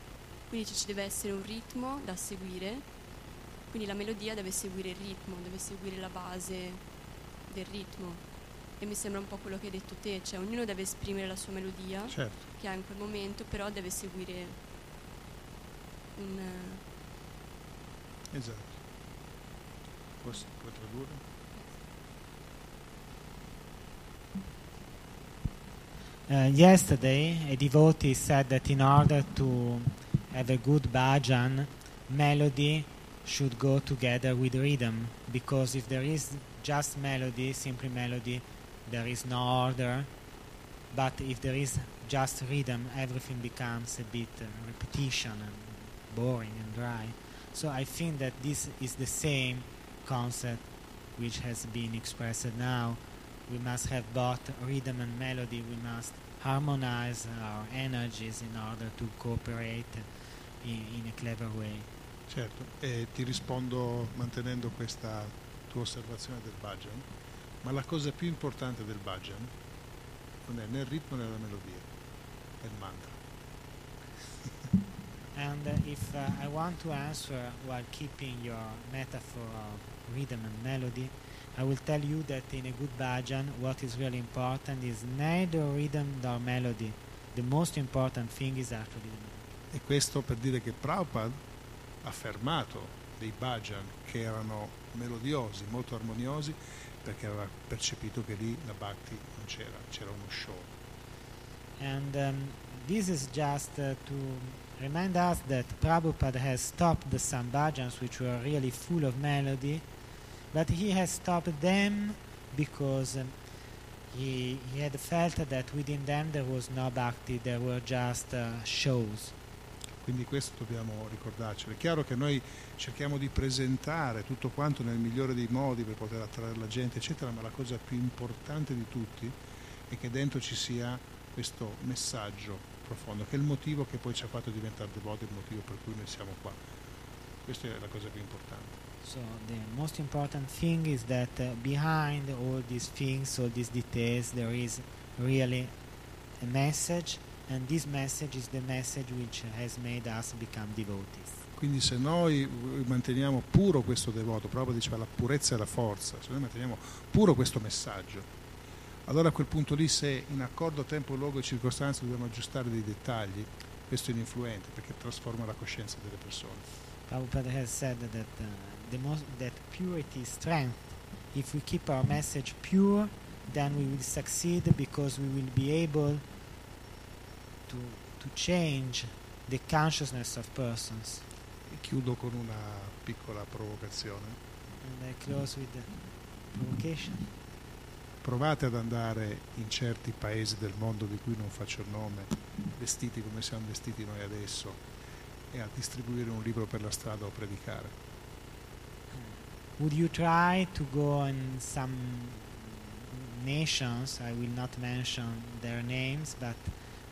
S4: Quindi ci deve essere un ritmo da seguire, quindi la melodia deve seguire il ritmo, deve seguire la base del ritmo. E mi sembra un po' quello che hai detto te, cioè ognuno deve esprimere la sua melodia
S1: Certo,
S4: che ha in quel momento, però deve seguire un...
S1: esatto. Posso, puoi tradurre?
S2: Uh, yesterday, a devotee said that in order to have a good bhajan, melody should go together with rhythm. Because if there is just melody, simply melody, there is no order. But if there is just rhythm, everything becomes a bit uh, repetition and boring and dry. So I think that this is the same concept which has been expressed now we must have both rhythm and melody. We must harmonize our energies in order to cooperate in, in a clever way.
S1: Certo, e ti rispondo mantenendo questa tua osservazione del bhajan, ma la cosa più importante del bhajan non è né il ritmo né la melodia, è il mantra.
S2: And uh, if uh, I want to answer while keeping your metaphor of rhythm and melody, I will tell you that in a good bhajan, what is really important is neither rhythm nor melody. The most important thing is actually the melody.
S1: E questo per dire che Prabhupada ha fermato dei bhajan che erano melodiosi, molto armoniosi, perché aveva percepito che lì la bhakti non c'era, c'era uno show.
S2: And um, this is just uh, to remind us that Prabhupada has stopped the some bhajans which were really full of melody, but he has stopped them because um, he, he had felt that within them there was no bhakti, there were just uh, shows.
S1: Quindi questo dobbiamo ricordarcelo. È chiaro che noi cerchiamo di presentare tutto quanto nel migliore dei modi per poter attrarre la gente, eccetera, ma la cosa più importante di tutti è che dentro ci sia questo messaggio profondo, che è il motivo che poi ci ha fatto diventare devoti, il motivo per cui noi siamo qua. Questa è la cosa più importante.
S2: So the most important thing is that uh, behind all these things, all these details, there is really a message, and this message is the message which has made us become devotees.
S1: Quindi se noi manteniamo puro questo devoto, proprio diceva la purezza e la forza, se noi manteniamo puro questo messaggio, allora a quel punto lì se in accordo tempo, luogo e circostanze dobbiamo aggiustare dei dettagli, questo è ininfluente perché trasforma la coscienza delle persone.
S2: Prabhupada has said that uh, most that purity is strength. If we keep our message pure, then we will succeed because we will be able to to change the consciousness of persons.
S1: E chiudo con una piccola provocazione.
S2: And I close with the provocation.
S1: Provate ad andare in certi paesi del mondo di cui non faccio il nome, vestiti come siamo vestiti noi adesso, e a distribuire un libro per la strada o predicare.
S2: Would you try to go in some nations? I will not mention their names, but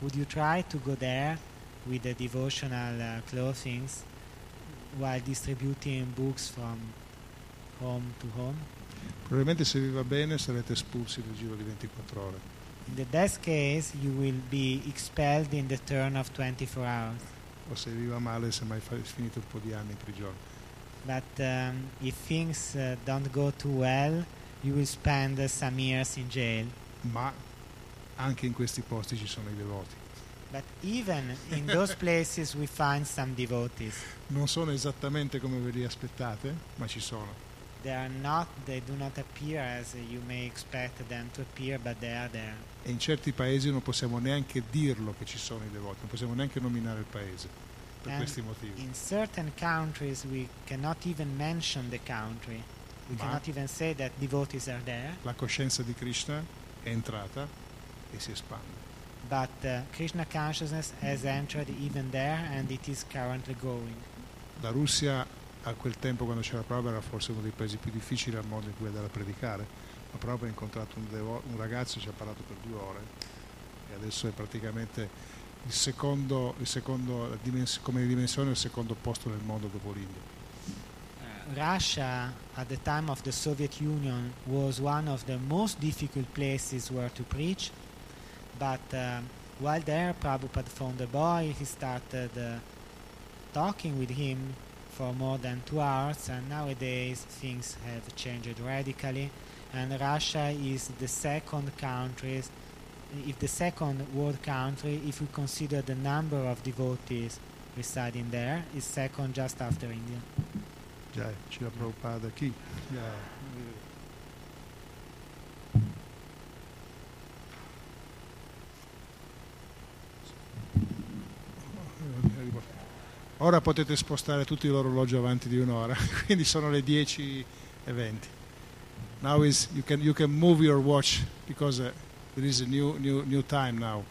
S2: would you try to go there with the devotional uh, clothings while distributing books from home to home?
S1: Probabilmente se vi va bene sarete espulsi nel giro di 24 ore.
S2: In the best case, you will be expelled in the turn of 24 hours.
S1: o se vi va male se mai fa- finite un po' di anni in prigione.
S2: But um, if things uh, don't go too well, you will spend uh, some years in jail.
S1: Ma anche in questi posti ci sono i devoti.
S2: But even in those places we find some devotees.
S1: Non sono esattamente come ve li aspettate, ma ci sono.
S2: They are not they do not appear as you may expect them to appear, but they are there.
S1: E in certi paesi non possiamo neanche dirlo che ci sono i devoti, non possiamo neanche nominare il paese per
S2: And
S1: questi motivi.
S2: In certain countries we cannot even mention the country. We
S1: Ma-
S2: cannot even say that devotees are there.
S1: La coscienza di Krishna è entrata e si espande.
S2: But uh, Krishna consciousness has entered even there and it is currently growing.
S1: La Russia a quel tempo quando c'era Prabhupada era forse uno dei paesi più difficili al mondo in cui andare a predicare. Ma Prabhupada ha incontrato un, devo- un ragazzo, ci ha parlato per due ore e adesso è praticamente il secondo, il secondo come dimensione il secondo posto nel mondo dopo l'India.
S2: Uh, Russia, at the time of the Soviet Union, was one of the most difficult places where to preach. But uh, while there, Prabhupada found a boy. He started uh, talking with him for more than two hours, and nowadays things have changed radically. And Russia is the second country, if the second world country, if we consider the number of devotees residing there, is second just after India.
S1: Già, Cila Prabhupada, chi? Già. Ora potete spostare tutti l'orologio avanti di un'ora, quindi sono le 10 e 20. Now is you can you can move your watch because uh, new new new time now.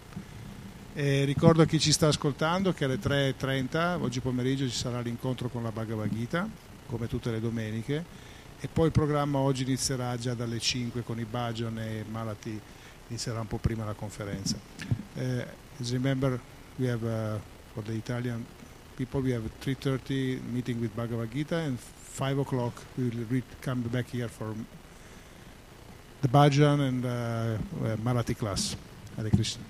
S1: E ricordo a chi ci sta ascoltando che alle 3.30 oggi pomeriggio ci sarà l'incontro con la Bhagavad Gita, come tutte le domeniche, e poi il programma oggi inizierà già dalle 5 con i Bajan e Malati, inizierà un po' prima la conferenza. Eh, as remember, we have uh, for the Italian people we have 3.30 meeting with Bhagavad Gita and 5 o'clock we will come back here for the Bhajan and uh, Marathi class. Hare Krishna.